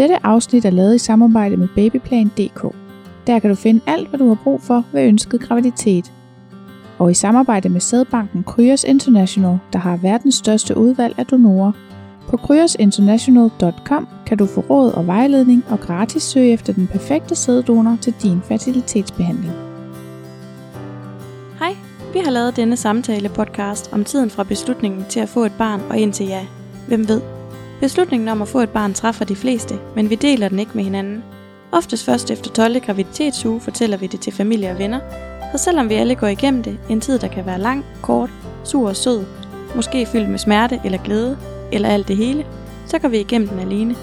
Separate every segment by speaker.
Speaker 1: Dette afsnit er lavet i samarbejde med Babyplan.dk. Der kan du finde alt, hvad du har brug for ved ønsket graviditet. Og i samarbejde med sædbanken Kryos International, der har verdens største udvalg af donorer. På kryosinternational.com kan du få råd og vejledning og gratis søge efter den perfekte sæddonor til din fertilitetsbehandling.
Speaker 2: Hej, vi har lavet denne samtale podcast om tiden fra beslutningen til at få et barn og indtil ja. Hvem ved? Beslutningen om at få et barn træffer de fleste, men vi deler den ikke med hinanden. Oftest først efter 12. graviditetsuge fortæller vi det til familie og venner, så selvom vi alle går igennem det, en tid der kan være lang, kort, sur og sød, måske fyldt med smerte eller glæde, eller alt det hele, så går vi igennem den alene.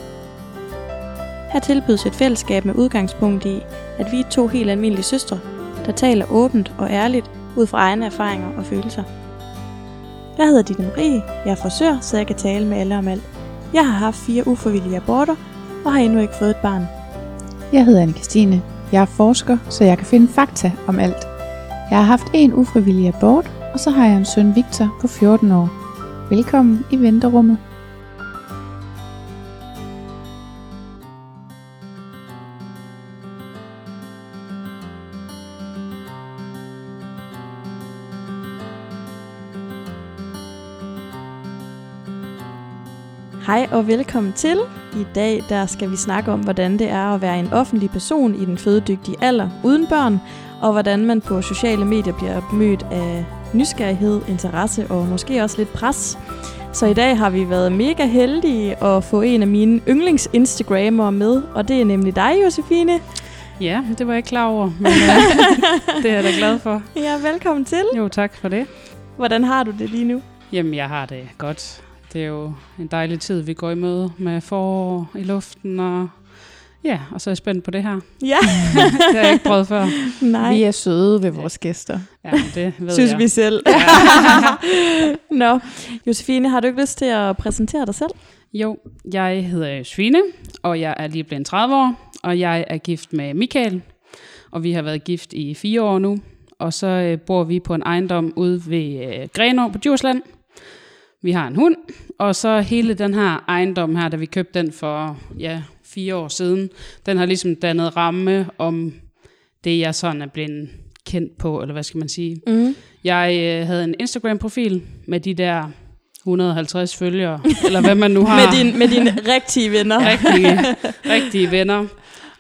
Speaker 2: Her tilbydes et fællesskab med udgangspunkt i, at vi er to helt almindelige søstre, der taler åbent og ærligt ud fra egne erfaringer og følelser. Jeg hedder Ditte Marie, jeg er forsør, så jeg kan tale med alle om alt. Jeg har haft fire ufrivillige aborter, og har endnu ikke fået et barn.
Speaker 1: Jeg hedder anne Christine. Jeg er forsker, så jeg kan finde fakta om alt. Jeg har haft en ufrivillig abort, og så har jeg en søn Victor på 14 år. Velkommen i venterummet.
Speaker 2: Hej og velkommen til. I dag der skal vi snakke om, hvordan det er at være en offentlig person i den fødedygtige alder uden børn, og hvordan man på sociale medier bliver mødt af nysgerrighed, interesse og måske også lidt pres. Så i dag har vi været mega heldige at få en af mine yndlings-instagrammer med, og det er nemlig dig, Josefine.
Speaker 3: Ja, det var jeg ikke klar over, men uh, det er jeg da glad for.
Speaker 2: Ja, velkommen til.
Speaker 3: Jo, tak for det.
Speaker 2: Hvordan har du det lige nu?
Speaker 3: Jamen, jeg har det godt. Det er jo en dejlig tid, vi går i møde med forår i luften, og ja, og så er jeg spændt på det her.
Speaker 2: Ja.
Speaker 3: det har jeg ikke prøvet før.
Speaker 2: Nej.
Speaker 1: Vi er søde ved vores gæster.
Speaker 3: Ja, det ved
Speaker 2: Synes
Speaker 3: jeg.
Speaker 2: vi selv. Nå, Josefine, har du ikke lyst til at præsentere dig selv?
Speaker 3: Jo, jeg hedder Svine, og jeg er lige blevet 30 år, og jeg er gift med Michael, og vi har været gift i fire år nu, og så øh, bor vi på en ejendom ude ved øh, Grenå på Djursland. Vi har en hund, og så hele den her ejendom her, da vi købte den for ja, fire år siden, den har ligesom dannet ramme om det, jeg sådan er blevet kendt på, eller hvad skal man sige.
Speaker 2: Mm.
Speaker 3: Jeg øh, havde en Instagram-profil med de der 150 følgere, eller hvad man nu har.
Speaker 2: Med, din, med dine rigtige venner.
Speaker 3: rigtige, rigtige venner.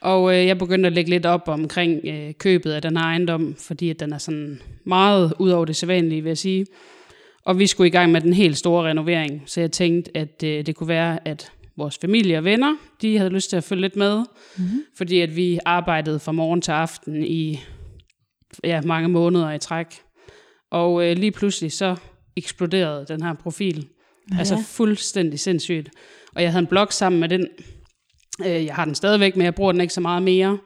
Speaker 3: Og øh, jeg begyndte at lægge lidt op omkring øh, købet af den her ejendom, fordi at den er sådan meget ud over det sædvanlige, vil jeg sige. Og vi skulle i gang med den helt store renovering, så jeg tænkte, at øh, det kunne være, at vores familie og venner, de havde lyst til at følge lidt med, mm-hmm. fordi at vi arbejdede fra morgen til aften i ja, mange måneder i træk. Og øh, lige pludselig så eksploderede den her profil. Ja. Altså fuldstændig sindssygt. Og jeg havde en blog sammen med den. Øh, jeg har den stadigvæk, men jeg bruger den ikke så meget mere.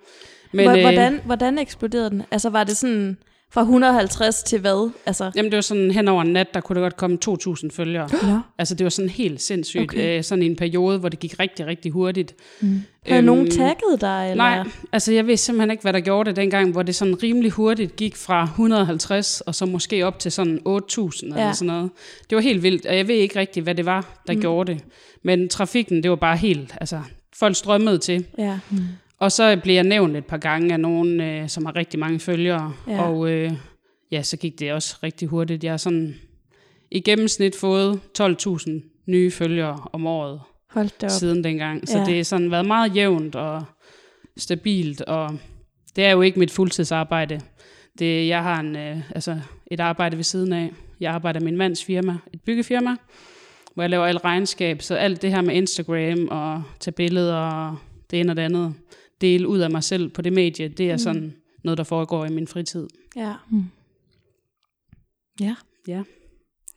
Speaker 3: Men, øh,
Speaker 2: hvordan, hvordan eksploderede den? Altså var det sådan fra 150 til hvad? Altså,
Speaker 3: Jamen det var sådan hen over en nat, der kunne der godt komme 2.000 følgere.
Speaker 2: Nå.
Speaker 3: Altså det var sådan helt sindssygt.
Speaker 2: Okay.
Speaker 3: Øh, sådan en periode, hvor det gik rigtig, rigtig hurtigt.
Speaker 2: Mm. Har nogen tagget dig? Eller?
Speaker 3: Nej, altså jeg ved simpelthen ikke, hvad der gjorde det dengang, hvor det sådan rimelig hurtigt gik fra 150, og så måske op til sådan 8.000 ja.
Speaker 2: Ja.
Speaker 3: eller sådan noget. Det var helt vildt, og jeg ved ikke rigtig, hvad det var, der mm. gjorde det. Men trafikken, det var bare helt, altså folk strømmede til.
Speaker 2: Ja.
Speaker 3: Og så blev jeg nævnt et par gange af nogen, øh, som har rigtig mange følgere.
Speaker 2: Ja.
Speaker 3: Og øh, ja, så gik det også rigtig hurtigt. Jeg har sådan i gennemsnit fået 12.000 nye følgere om året
Speaker 2: Hold
Speaker 3: siden dengang. Så
Speaker 2: Ja.
Speaker 3: det har sådan været meget jævnt og stabilt. Og det er jo ikke mit fuldtidsarbejde. Det, jeg har en, øh, altså et arbejde ved siden af. Jeg arbejder med min mands firma, et byggefirma, hvor jeg laver alt regnskab. Så alt det her med Instagram og tage billeder og det ene og det andet, dele ud af mig selv på det medie, det er sådan noget, der foregår i min fritid.
Speaker 2: Ja.
Speaker 1: Mm.
Speaker 2: Ja.
Speaker 3: Ja.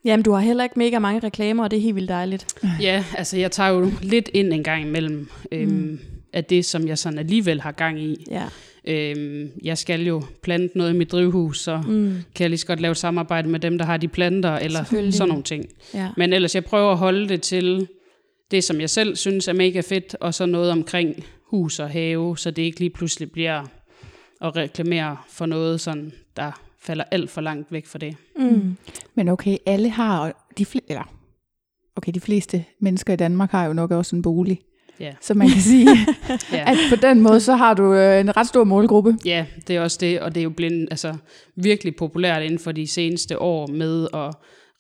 Speaker 2: Jamen, du har heller ikke mega mange reklamer, og det er helt vildt dejligt.
Speaker 3: Ja, altså jeg tager jo lidt ind en gang imellem øhm, mm. af det, som jeg sådan alligevel har gang i.
Speaker 2: Ja.
Speaker 3: Øhm, jeg skal jo plante noget i mit drivhus, så mm. kan jeg lige så godt lave et samarbejde med dem, der har de planter, eller sådan nogle ting.
Speaker 2: Ja.
Speaker 3: Men ellers, jeg prøver at holde det til det, som jeg selv synes er mega fedt, og så noget omkring hus og have, så det ikke lige pludselig bliver at reklamere for noget, sådan, der falder alt for langt væk fra det.
Speaker 2: Mm.
Speaker 1: Men okay, alle har, de, fl- eller, okay, de fleste mennesker i Danmark har jo nok også en bolig.
Speaker 3: Ja.
Speaker 1: Så man kan sige,
Speaker 3: Ja.
Speaker 1: at på den måde, så har du øh, en ret stor målgruppe.
Speaker 3: Ja, det er også det, og det er jo blevet altså, virkelig populært inden for de seneste år med at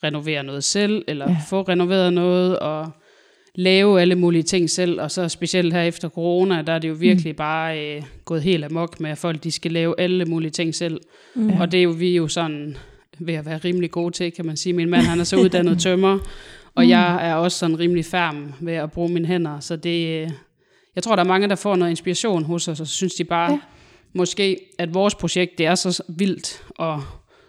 Speaker 3: renovere noget selv, eller
Speaker 1: ja.
Speaker 3: få renoveret noget, og lave alle mulige ting selv, og så specielt her efter corona, der er det jo virkelig mm. bare øh, gået helt amok med, at folk de skal lave alle mulige ting selv.
Speaker 2: Mm.
Speaker 3: Og det er jo vi jo sådan ved at være rimelig gode til, kan man sige. Min mand han er så uddannet tømmer, og jeg er også sådan rimelig færm ved at bruge mine hænder, så det, øh, jeg tror, der er mange, der får noget inspiration hos os, og så synes de bare,
Speaker 1: ja.
Speaker 3: måske, at vores projekt, det er så vildt og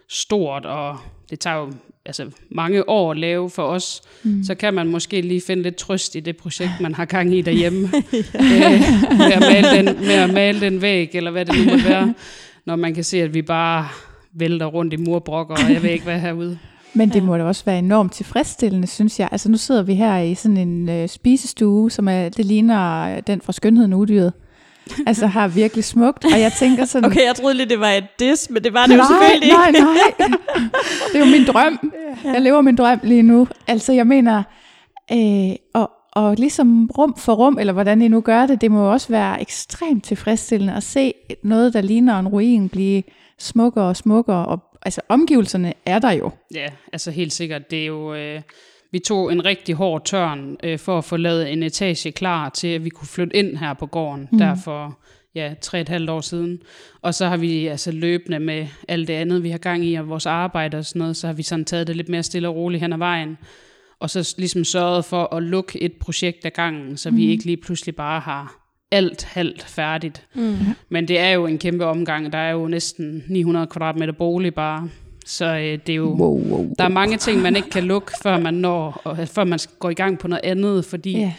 Speaker 3: stort, og det tager jo altså, mange år at lave for os, mm. så kan man måske lige finde lidt trøst i det projekt, man har gang i derhjemme, øh, med, at male den, med at male den væg, eller hvad det nu må være, når man kan se, at vi bare vælter rundt i murbrokker, og jeg ved ikke hvad herude.
Speaker 1: Men det må da også være enormt tilfredsstillende, synes jeg. Altså nu sidder vi her i sådan en øh, spisestue, som er, det ligner øh, den fra Skønheden Udyret. Altså har virkelig smukt, og jeg tænker sådan...
Speaker 2: Okay, jeg troede lige, det var et dis, men det var det jo
Speaker 1: nej,
Speaker 2: selvfølgelig ikke.
Speaker 1: nej, nej. Det er jo min drøm. Jeg lever min drøm lige nu. Altså jeg mener, øh, og, og ligesom rum for rum, eller hvordan I nu gør det, det må jo også være ekstremt tilfredsstillende at se noget, der ligner en ruin, blive smukkere og smukkere. Og, altså omgivelserne er der jo.
Speaker 3: Ja, altså helt sikkert. Det er jo, øh, vi tog en rigtig hård tørn øh, for at få lavet en etage klar til, at vi kunne flytte ind her på gården, mm. der for ja, tre et halvt år siden. Og så har vi altså løbende med alt det andet, vi har gang i, og vores arbejde og sådan noget, så har vi sådan taget det lidt mere stille og roligt hen ad vejen. Og så ligesom sørget for at lukke et projekt ad gangen, så mm. vi ikke lige pludselig bare har alt halvt færdigt.
Speaker 2: Mm.
Speaker 3: Men det er jo en kæmpe omgang. Der er jo næsten 900 kvadratmeter bolig bare. Så øh, det er jo...
Speaker 1: Wow, wow.
Speaker 3: Der er mange ting, man ikke kan lukke, før man når, og, før man går i gang på noget andet, fordi yeah.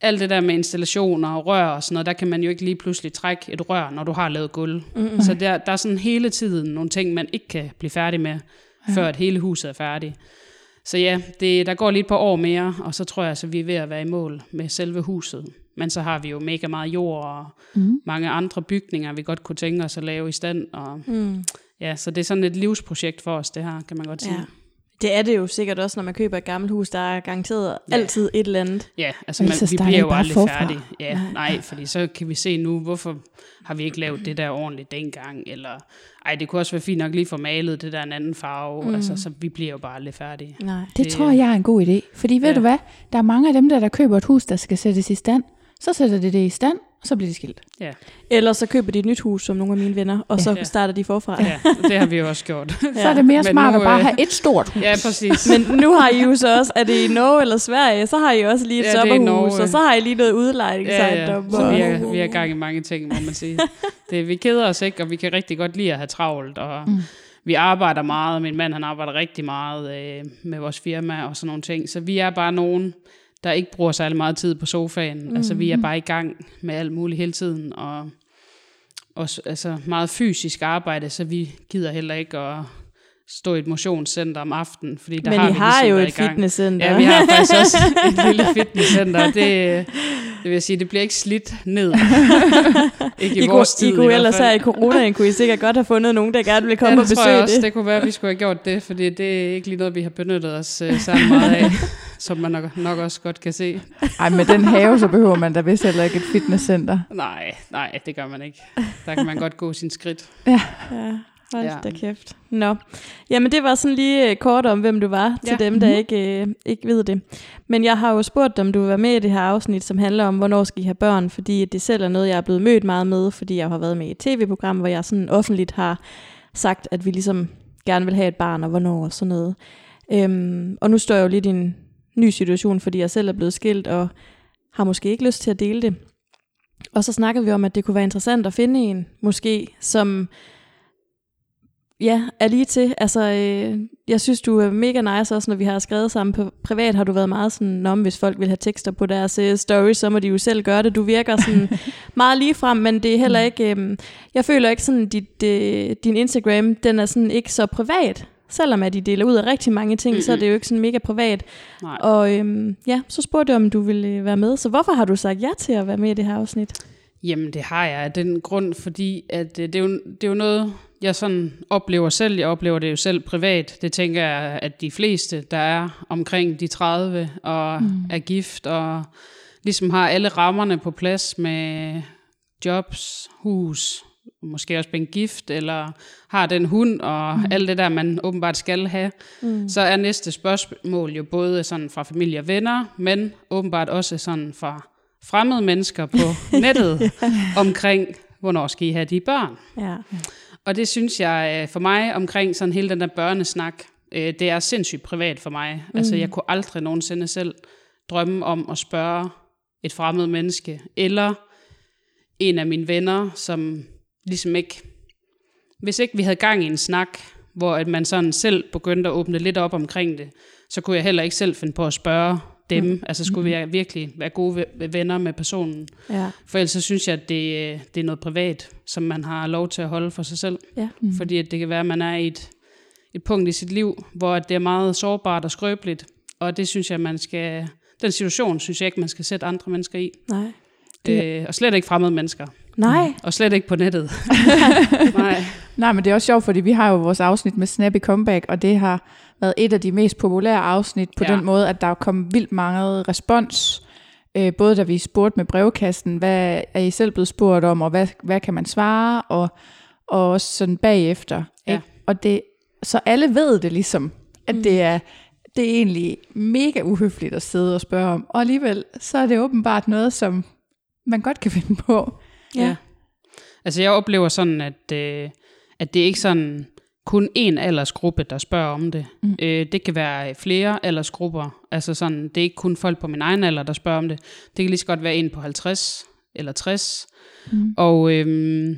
Speaker 3: alt det der med installationer og rør og sådan noget, der kan man jo ikke lige pludselig trække et rør, når du har lavet gulv. Mm-hmm. Så der, der er sådan hele tiden nogle ting, man ikke kan blive færdig med, ja. før at hele huset er færdigt. Så ja, det, der går lige et par år mere, og så tror jeg, at vi er ved at være i mål med selve huset. Men så har vi jo mega meget jord og mm. mange andre bygninger, vi godt kunne tænke os at lave i stand. Og,
Speaker 2: Mm.
Speaker 3: Ja, så det er sådan et livsprojekt for os, det her, kan man godt sige.
Speaker 2: Ja. Det er det jo sikkert også, når man køber et gammelt hus. Der er garanteret
Speaker 3: Ja.
Speaker 2: altid et eller andet.
Speaker 3: Ja, altså man, vi bliver jo
Speaker 1: bare
Speaker 3: aldrig
Speaker 1: forfra.
Speaker 3: færdige. Ja, nej, fordi så kan vi se nu, hvorfor har vi ikke lavet det der ordentligt dengang, eller ej, det kunne også være fint nok lige få malet det der en anden farve, mm. altså så vi bliver jo bare aldrig færdige.
Speaker 2: Nej.
Speaker 1: Det,
Speaker 3: Det-
Speaker 1: det tror jeg er en god idé. Fordi ved
Speaker 3: Ja.
Speaker 1: du hvad? Der er mange af dem der, der køber et hus, der skal sættes i stand. Så sætter de det i stand, og så bliver det skilt.
Speaker 3: Ja,
Speaker 2: Eller så køber de et nyt hus, som nogle af mine venner, og så
Speaker 3: Ja.
Speaker 2: starter de forfra.
Speaker 3: ja, det har vi jo også gjort.
Speaker 1: Så er det mere
Speaker 3: Men
Speaker 1: smart
Speaker 3: nu,
Speaker 1: at bare
Speaker 3: øh,
Speaker 1: have et stort hus.
Speaker 3: ja, præcis.
Speaker 2: Men nu har I jo så også, er det i Norge eller Sverige, så har I også lige et
Speaker 3: Ja, er
Speaker 2: sommerhus, og så har I lige noget
Speaker 3: Ja,
Speaker 2: udlejningsejendom.
Speaker 3: ja. Så vi er, vi i gang i mange ting, må man sige. Det, vi keder os ikke, og vi kan rigtig godt lide at have travlt, og mm. vi arbejder meget. Min mand han arbejder rigtig meget øh, med vores firma og sådan nogle ting. Så vi er bare nogen, der ikke bruger særlig meget tid på sofaen. Mm. Altså vi er bare i gang med alt muligt hele tiden, og også altså, meget fysisk arbejde, så vi gider heller ikke at stå i et motionscenter om aftenen, fordi der
Speaker 2: Men
Speaker 3: har
Speaker 2: I
Speaker 3: vi
Speaker 2: har
Speaker 3: ligesom
Speaker 2: jo et fitnesscenter.
Speaker 3: Ja, vi har faktisk også et lille fitnesscenter. Det, det vil sige, det bliver ikke slidt ned. ikke i,
Speaker 2: I, kunne,
Speaker 3: vores tid
Speaker 2: I kunne
Speaker 3: i
Speaker 2: ellers her i coronaen, kunne I sikkert godt have fundet nogen, der gerne ville komme
Speaker 3: ja,
Speaker 2: og
Speaker 3: det tror jeg
Speaker 2: besøge
Speaker 3: også,
Speaker 2: det.
Speaker 3: det kunne være, at vi skulle have gjort det, fordi det er ikke lige noget, vi har benyttet os uh, særlig meget af, som man nok, nok også godt kan se.
Speaker 1: Ej, med den have, så behøver man da vist heller ikke et fitnesscenter.
Speaker 3: Nej, nej, det gør man ikke. Der kan man godt gå sin skridt.
Speaker 2: Ja, hold
Speaker 3: Ja.
Speaker 2: da kæft. Nå, jamen det var sådan lige øh, kort om, hvem du var, til
Speaker 3: Ja.
Speaker 2: dem, der ikke, øh, ikke ved det. Men jeg har jo spurgt dig, om du vil være med i det her afsnit, som handler om, hvornår skal I have børn, fordi det selv er noget, jeg er blevet mødt meget med, fordi jeg har været med i et tv-program, hvor jeg sådan offentligt har sagt, at vi ligesom gerne vil have et barn, og hvornår og sådan noget. Øhm, og nu står jeg jo lidt i en ny situation, fordi jeg selv er blevet skilt, og har måske ikke lyst til at dele det. Og så snakkede vi om, at det kunne være interessant at finde en, måske, som ja, er lige til. Altså, øh, jeg synes, du er mega nice også, når vi har skrevet sammen på privat, har du været meget sådan, om hvis folk vil have tekster på deres øh, stories, så må de jo selv gøre det. Du virker sådan meget lige frem, men det er heller ikke, øh, jeg føler ikke sådan, dit, øh, din Instagram, den er sådan ikke så privat. Selvom at de deler ud af rigtig mange ting, mm-hmm. så er det jo ikke sådan mega privat.
Speaker 3: Nej.
Speaker 2: Og øhm, ja, så spurgte jeg, om du ville øh, være med. Så hvorfor har du sagt ja til at være med i det her afsnit?
Speaker 3: Jamen, det har jeg af den grund, fordi at øh, det, er jo, det er jo noget, jeg sådan oplever selv. Jeg oplever det jo selv privat. Det tænker jeg, at de fleste, der er omkring de 30 og mm. er gift og ligesom har alle rammerne på plads med jobs, hus, måske også blevet gift, eller har den hund, og mm. alt det der, man åbenbart skal have, mm. så er næste spørgsmål jo både sådan fra familie og venner, men åbenbart også sådan fra fremmede mennesker på nettet ja. omkring, hvornår skal I have de børn? Ja. Og det synes jeg øh, for mig omkring sådan hele den der børnesnak, øh, det er sindssygt privat for mig. Mm. Altså jeg kunne aldrig nogensinde selv drømme om at spørge et fremmed menneske, eller en af mine venner, som ligesom ikke, hvis ikke vi havde gang i en snak, hvor at man sådan selv begyndte at åbne lidt op omkring det, så kunne jeg heller ikke selv finde på at spørge dem. Mm. Altså skulle vi virkelig være gode venner med personen. Ja. For ellers så synes jeg, at det, det er noget privat, som man har lov til at holde for sig selv. Ja. Mm. Fordi at det kan være, at man er i et, et punkt i sit liv, hvor det er meget sårbart og skrøbeligt. Og det synes jeg, man skal... Den situation synes jeg ikke, man skal sætte andre mennesker i. Nej. Det... Øh, og slet ikke fremmede mennesker.
Speaker 2: Nej. Mm.
Speaker 3: Og slet ikke på nettet.
Speaker 1: Nej. Nej, men det er også sjovt, fordi vi har jo vores afsnit med Snappy Comeback, og det har været et af de mest populære afsnit på ja. den måde, at der er kommet vildt mange respons, øh, både da vi spurgte med brevkassen, hvad er I selv blevet spurgt om, og hvad, hvad kan man svare, og, og også sådan bagefter. Ja. Ikke? Og det, så alle ved det ligesom, at mm. det er det er egentlig mega uhøfligt at sidde og spørge om, og alligevel så er det åbenbart noget, som man godt kan finde på.
Speaker 3: Ja. ja. Altså jeg oplever sådan, at, øh, at det er ikke sådan kun én aldersgruppe, der spørger om det. Mm. Øh, det kan være flere aldersgrupper. Altså sådan, det er ikke kun folk på min egen alder, der spørger om det. Det kan lige så godt være en på 50 eller 60. Mm. Og øh,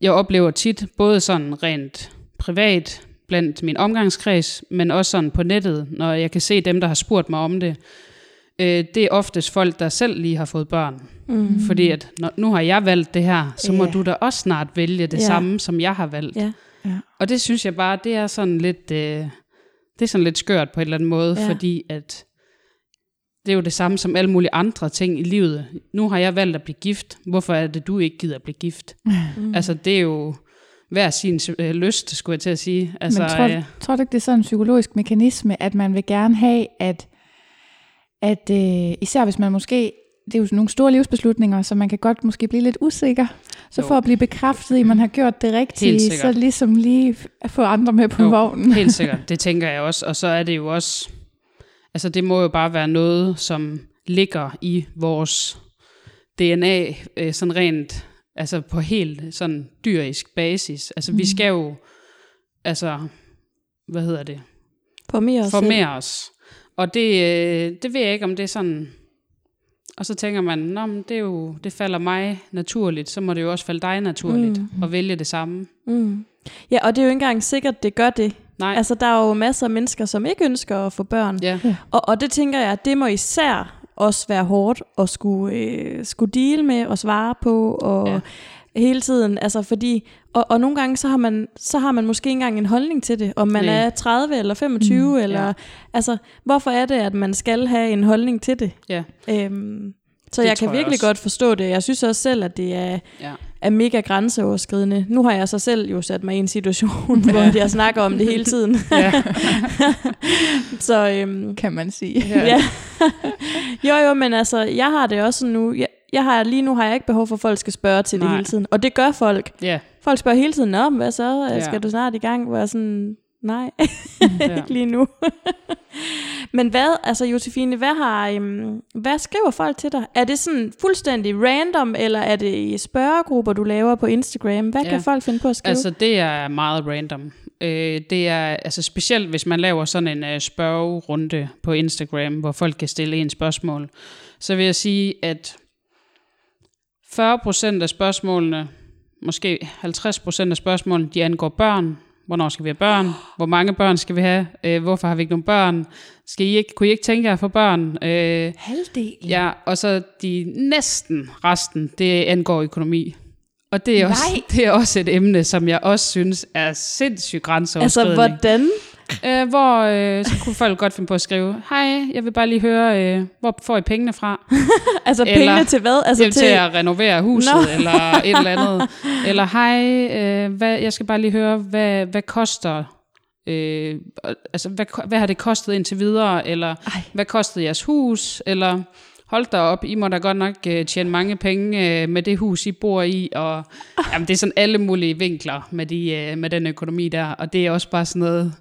Speaker 3: jeg oplever tit, både sådan rent privat blandt min omgangskreds, men også sådan på nettet, når jeg kan se dem, der har spurgt mig om det, øh, det er oftest folk, der selv lige har fået børn. Mm. Fordi at når, nu har jeg valgt det her, så yeah. må du da også snart vælge det yeah. samme, som jeg har valgt. Yeah. Yeah. Og det synes jeg bare, det er sådan lidt, øh, det er sådan lidt skørt på en eller anden måde, yeah. fordi at det er jo det samme som alle mulige andre ting i livet. Nu har jeg valgt at blive gift. Hvorfor er det, du ikke gider at blive gift? Mm. Altså, det er jo hver sin øh, lyst, skulle jeg til at sige. Altså,
Speaker 1: Men tror, øh, tror du ikke, det er sådan en psykologisk mekanisme, at man vil gerne have, at at øh, især hvis man måske, det er jo nogle store livsbeslutninger, så man kan godt måske blive lidt usikker. Så jo. for at blive bekræftet i, at man har gjort det rigtige, så ligesom lige at få andre med på jo, vognen.
Speaker 3: Helt sikkert, det tænker jeg også. Og så er det jo også, altså det må jo bare være noget, som ligger i vores DNA, øh, sådan rent, altså på helt sådan dyrisk basis. Altså mm. vi skal jo, altså, hvad hedder det?
Speaker 2: Formere os.
Speaker 3: Formere os. Og det, øh, det ved jeg ikke, om det er sådan... Og så tænker man, Nå, men det, er jo, det falder mig naturligt, så må det jo også falde dig naturligt mm. at vælge det samme. Mm.
Speaker 2: Ja, og det er jo ikke engang sikkert, det gør det. Nej. Altså, der er jo masser af mennesker, som ikke ønsker at få børn. Ja. Og, og det tænker jeg, det må især også være hårdt at skulle, øh, skulle deal med og svare på. Og, ja hele tiden, altså fordi, og, og nogle gange så har man så har man måske ikke engang en holdning til det, om man Nej. er 30 eller 25 mm, eller, ja. altså hvorfor er det, at man skal have en holdning til det? Ja. Øhm, så det jeg kan virkelig jeg godt forstå det. Jeg synes også selv, at det er, ja. er mega grænseoverskridende. Nu har jeg så selv jo sat mig i en situation, ja. hvor jeg snakker om det hele tiden.
Speaker 1: Så øhm, kan man sige. Ja. ja.
Speaker 2: jo jo, men altså, jeg har det også nu. Jeg, jeg har, lige nu har jeg ikke behov for, at folk skal spørge til Nej. det hele tiden. Og det gør folk. Yeah. Folk spørger hele tiden, om hvad så? Yeah. Skal du snart i gang? Hvor jeg sådan, nej, ikke lige nu. Men hvad, altså Josefine, hvad, har, um, hvad skriver folk til dig? Er det sådan fuldstændig random, eller er det i spørgegrupper, du laver på Instagram? Hvad ja. kan folk finde på at skrive?
Speaker 3: Altså det er meget random. Øh, det er altså specielt, hvis man laver sådan en uh, spørgerunde på Instagram, hvor folk kan stille en spørgsmål, så vil jeg sige, at 40 procent af spørgsmålene, måske 50 procent af spørgsmålene, de angår børn. Hvornår skal vi have børn? Hvor mange børn skal vi have? Øh, hvorfor har vi ikke nogen børn? Skal I ikke, kunne I ikke tænke jer at få børn?
Speaker 2: Øh, Halvdelen?
Speaker 3: Ja, og så de næsten resten, det angår økonomi. Og det er, også, det er også et emne, som jeg også synes er sindssygt grænseoverskridende.
Speaker 2: Altså, hvordan?
Speaker 3: Øh, hvor øh, så kunne folk godt finde på at skrive, hej, jeg vil bare lige høre, øh, hvor får I pengene fra?
Speaker 2: altså eller, pengene til hvad? Altså
Speaker 3: til, til at renovere huset, no. eller et eller andet. Eller hej, øh, hvad, jeg skal bare lige høre, hvad, hvad koster Øh, altså, hvad, hvad har det kostet indtil videre? Eller Ej. hvad kostede jeres hus? Eller hold da op, I må da godt nok uh, tjene mange penge uh, med det hus, I bor i, og jamen, det er sådan alle mulige vinkler med, de, uh, med den økonomi der, og det er også bare sådan noget,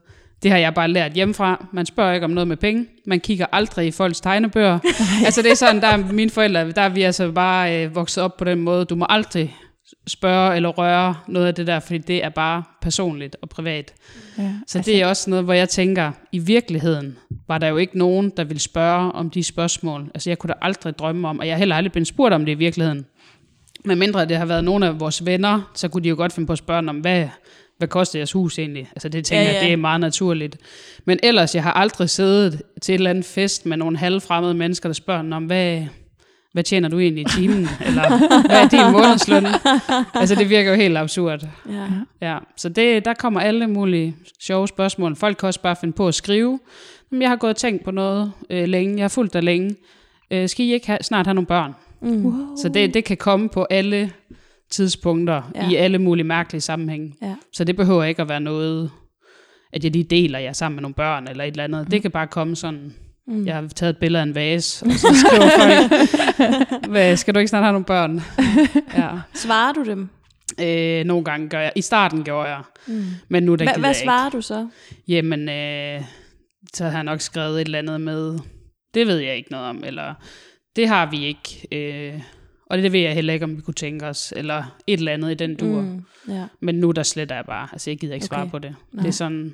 Speaker 3: det har jeg bare lært hjemmefra. Man spørger ikke om noget med penge. Man kigger aldrig i folks tegnebøger. altså det er sådan, der er mine forældre, der er vi altså bare øh, vokset op på den måde. Du må aldrig spørge eller røre noget af det der, fordi det er bare personligt og privat.
Speaker 1: Ja,
Speaker 3: Så altså, det er også noget, hvor jeg tænker, i virkeligheden var der jo ikke nogen, der ville spørge om de spørgsmål. Altså jeg kunne da aldrig drømme om, og jeg har heller aldrig blevet spurgt om det i virkeligheden. Men mindre det har været nogle af vores venner, så kunne de jo godt finde på at spørge om, hvad, hvad koster jeres hus egentlig? Altså det tænker
Speaker 2: Ja,
Speaker 3: jeg,
Speaker 2: ja.
Speaker 3: det er meget naturligt. Men ellers, jeg har aldrig siddet til et eller andet fest med nogle halvfremmede mennesker, der spørger om, hvad, hvad tjener du egentlig i timen? Eller hvad er din månedsløn? Altså det virker jo helt absurd.
Speaker 2: Ja.
Speaker 3: Ja, så det, der kommer alle mulige sjove spørgsmål. Folk kan også bare finde på at skrive. Jamen, jeg har gået og tænkt på noget øh, længe. Jeg har fulgt dig længe. Øh, skal I ikke have, snart have nogle børn?
Speaker 2: Mm.
Speaker 1: Wow.
Speaker 3: Så det, det kan komme på alle tidspunkter,
Speaker 2: Ja.
Speaker 3: i alle mulige mærkelige sammenhænge.
Speaker 2: Ja.
Speaker 3: Så det behøver ikke at være noget, at jeg lige deler jer sammen med nogle børn eller et eller andet. Mm. Det kan bare komme sådan,
Speaker 2: Mm.
Speaker 3: jeg har taget et billede af en vase, og så skriver folk, Hvad, skal du ikke snart have nogle børn? Ja.
Speaker 2: Svarer du dem?
Speaker 3: Øh, nogle gange gør jeg. I starten gjorde jeg,
Speaker 2: Mm.
Speaker 3: men nu der
Speaker 2: Hva, hvad
Speaker 3: ikke.
Speaker 2: svarer du så?
Speaker 3: Jamen, øh, så har jeg nok skrevet et eller andet med, det ved jeg ikke noget om, eller det har vi ikke, øh, og det ved jeg heller ikke, om vi kunne tænke os, eller et eller andet i den dur. Mm.
Speaker 2: Ja.
Speaker 3: Men nu der sletter jeg bare, altså jeg gider ikke svare
Speaker 2: Okay.
Speaker 3: på det.
Speaker 2: Nej.
Speaker 3: Det er sådan,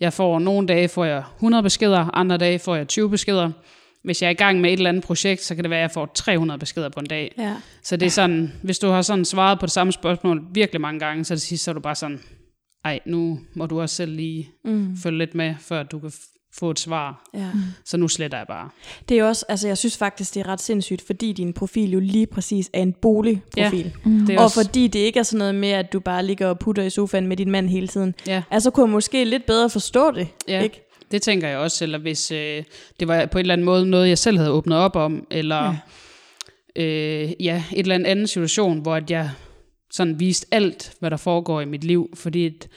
Speaker 3: jeg får nogle dage får jeg 100 beskeder, andre dage får jeg 20 beskeder. Hvis jeg er i gang med et eller andet projekt, så kan det være, at jeg får 300 beskeder på en dag.
Speaker 2: ja.
Speaker 3: Så det er sådan, hvis du har sådan svaret på det samme spørgsmål virkelig mange gange, så til sidst så er du bare sådan, ej, nu må du også selv lige
Speaker 2: Mm.
Speaker 3: følge lidt med, før du kan få et svar.
Speaker 2: ja.
Speaker 3: Så nu sletter jeg bare.
Speaker 2: Det er også, altså jeg synes faktisk, det er ret sindssygt, fordi din profil jo lige præcis er en boligprofil. Ja.
Speaker 1: Mm.
Speaker 3: Det er
Speaker 2: Og
Speaker 3: også,
Speaker 2: fordi det ikke er sådan noget med, at du bare ligger og putter i sofaen med din mand hele tiden.
Speaker 3: ja,
Speaker 2: Altså kunne jeg måske lidt bedre forstå det,
Speaker 3: Ja.
Speaker 2: ikke?
Speaker 3: det tænker jeg også. Eller hvis øh, det var på en eller anden måde noget, jeg selv havde åbnet op om, eller
Speaker 1: Ja.
Speaker 3: øh, ja et eller andet anden situation, hvor at jeg sådan viste alt, hvad der foregår i mit liv. Fordi at,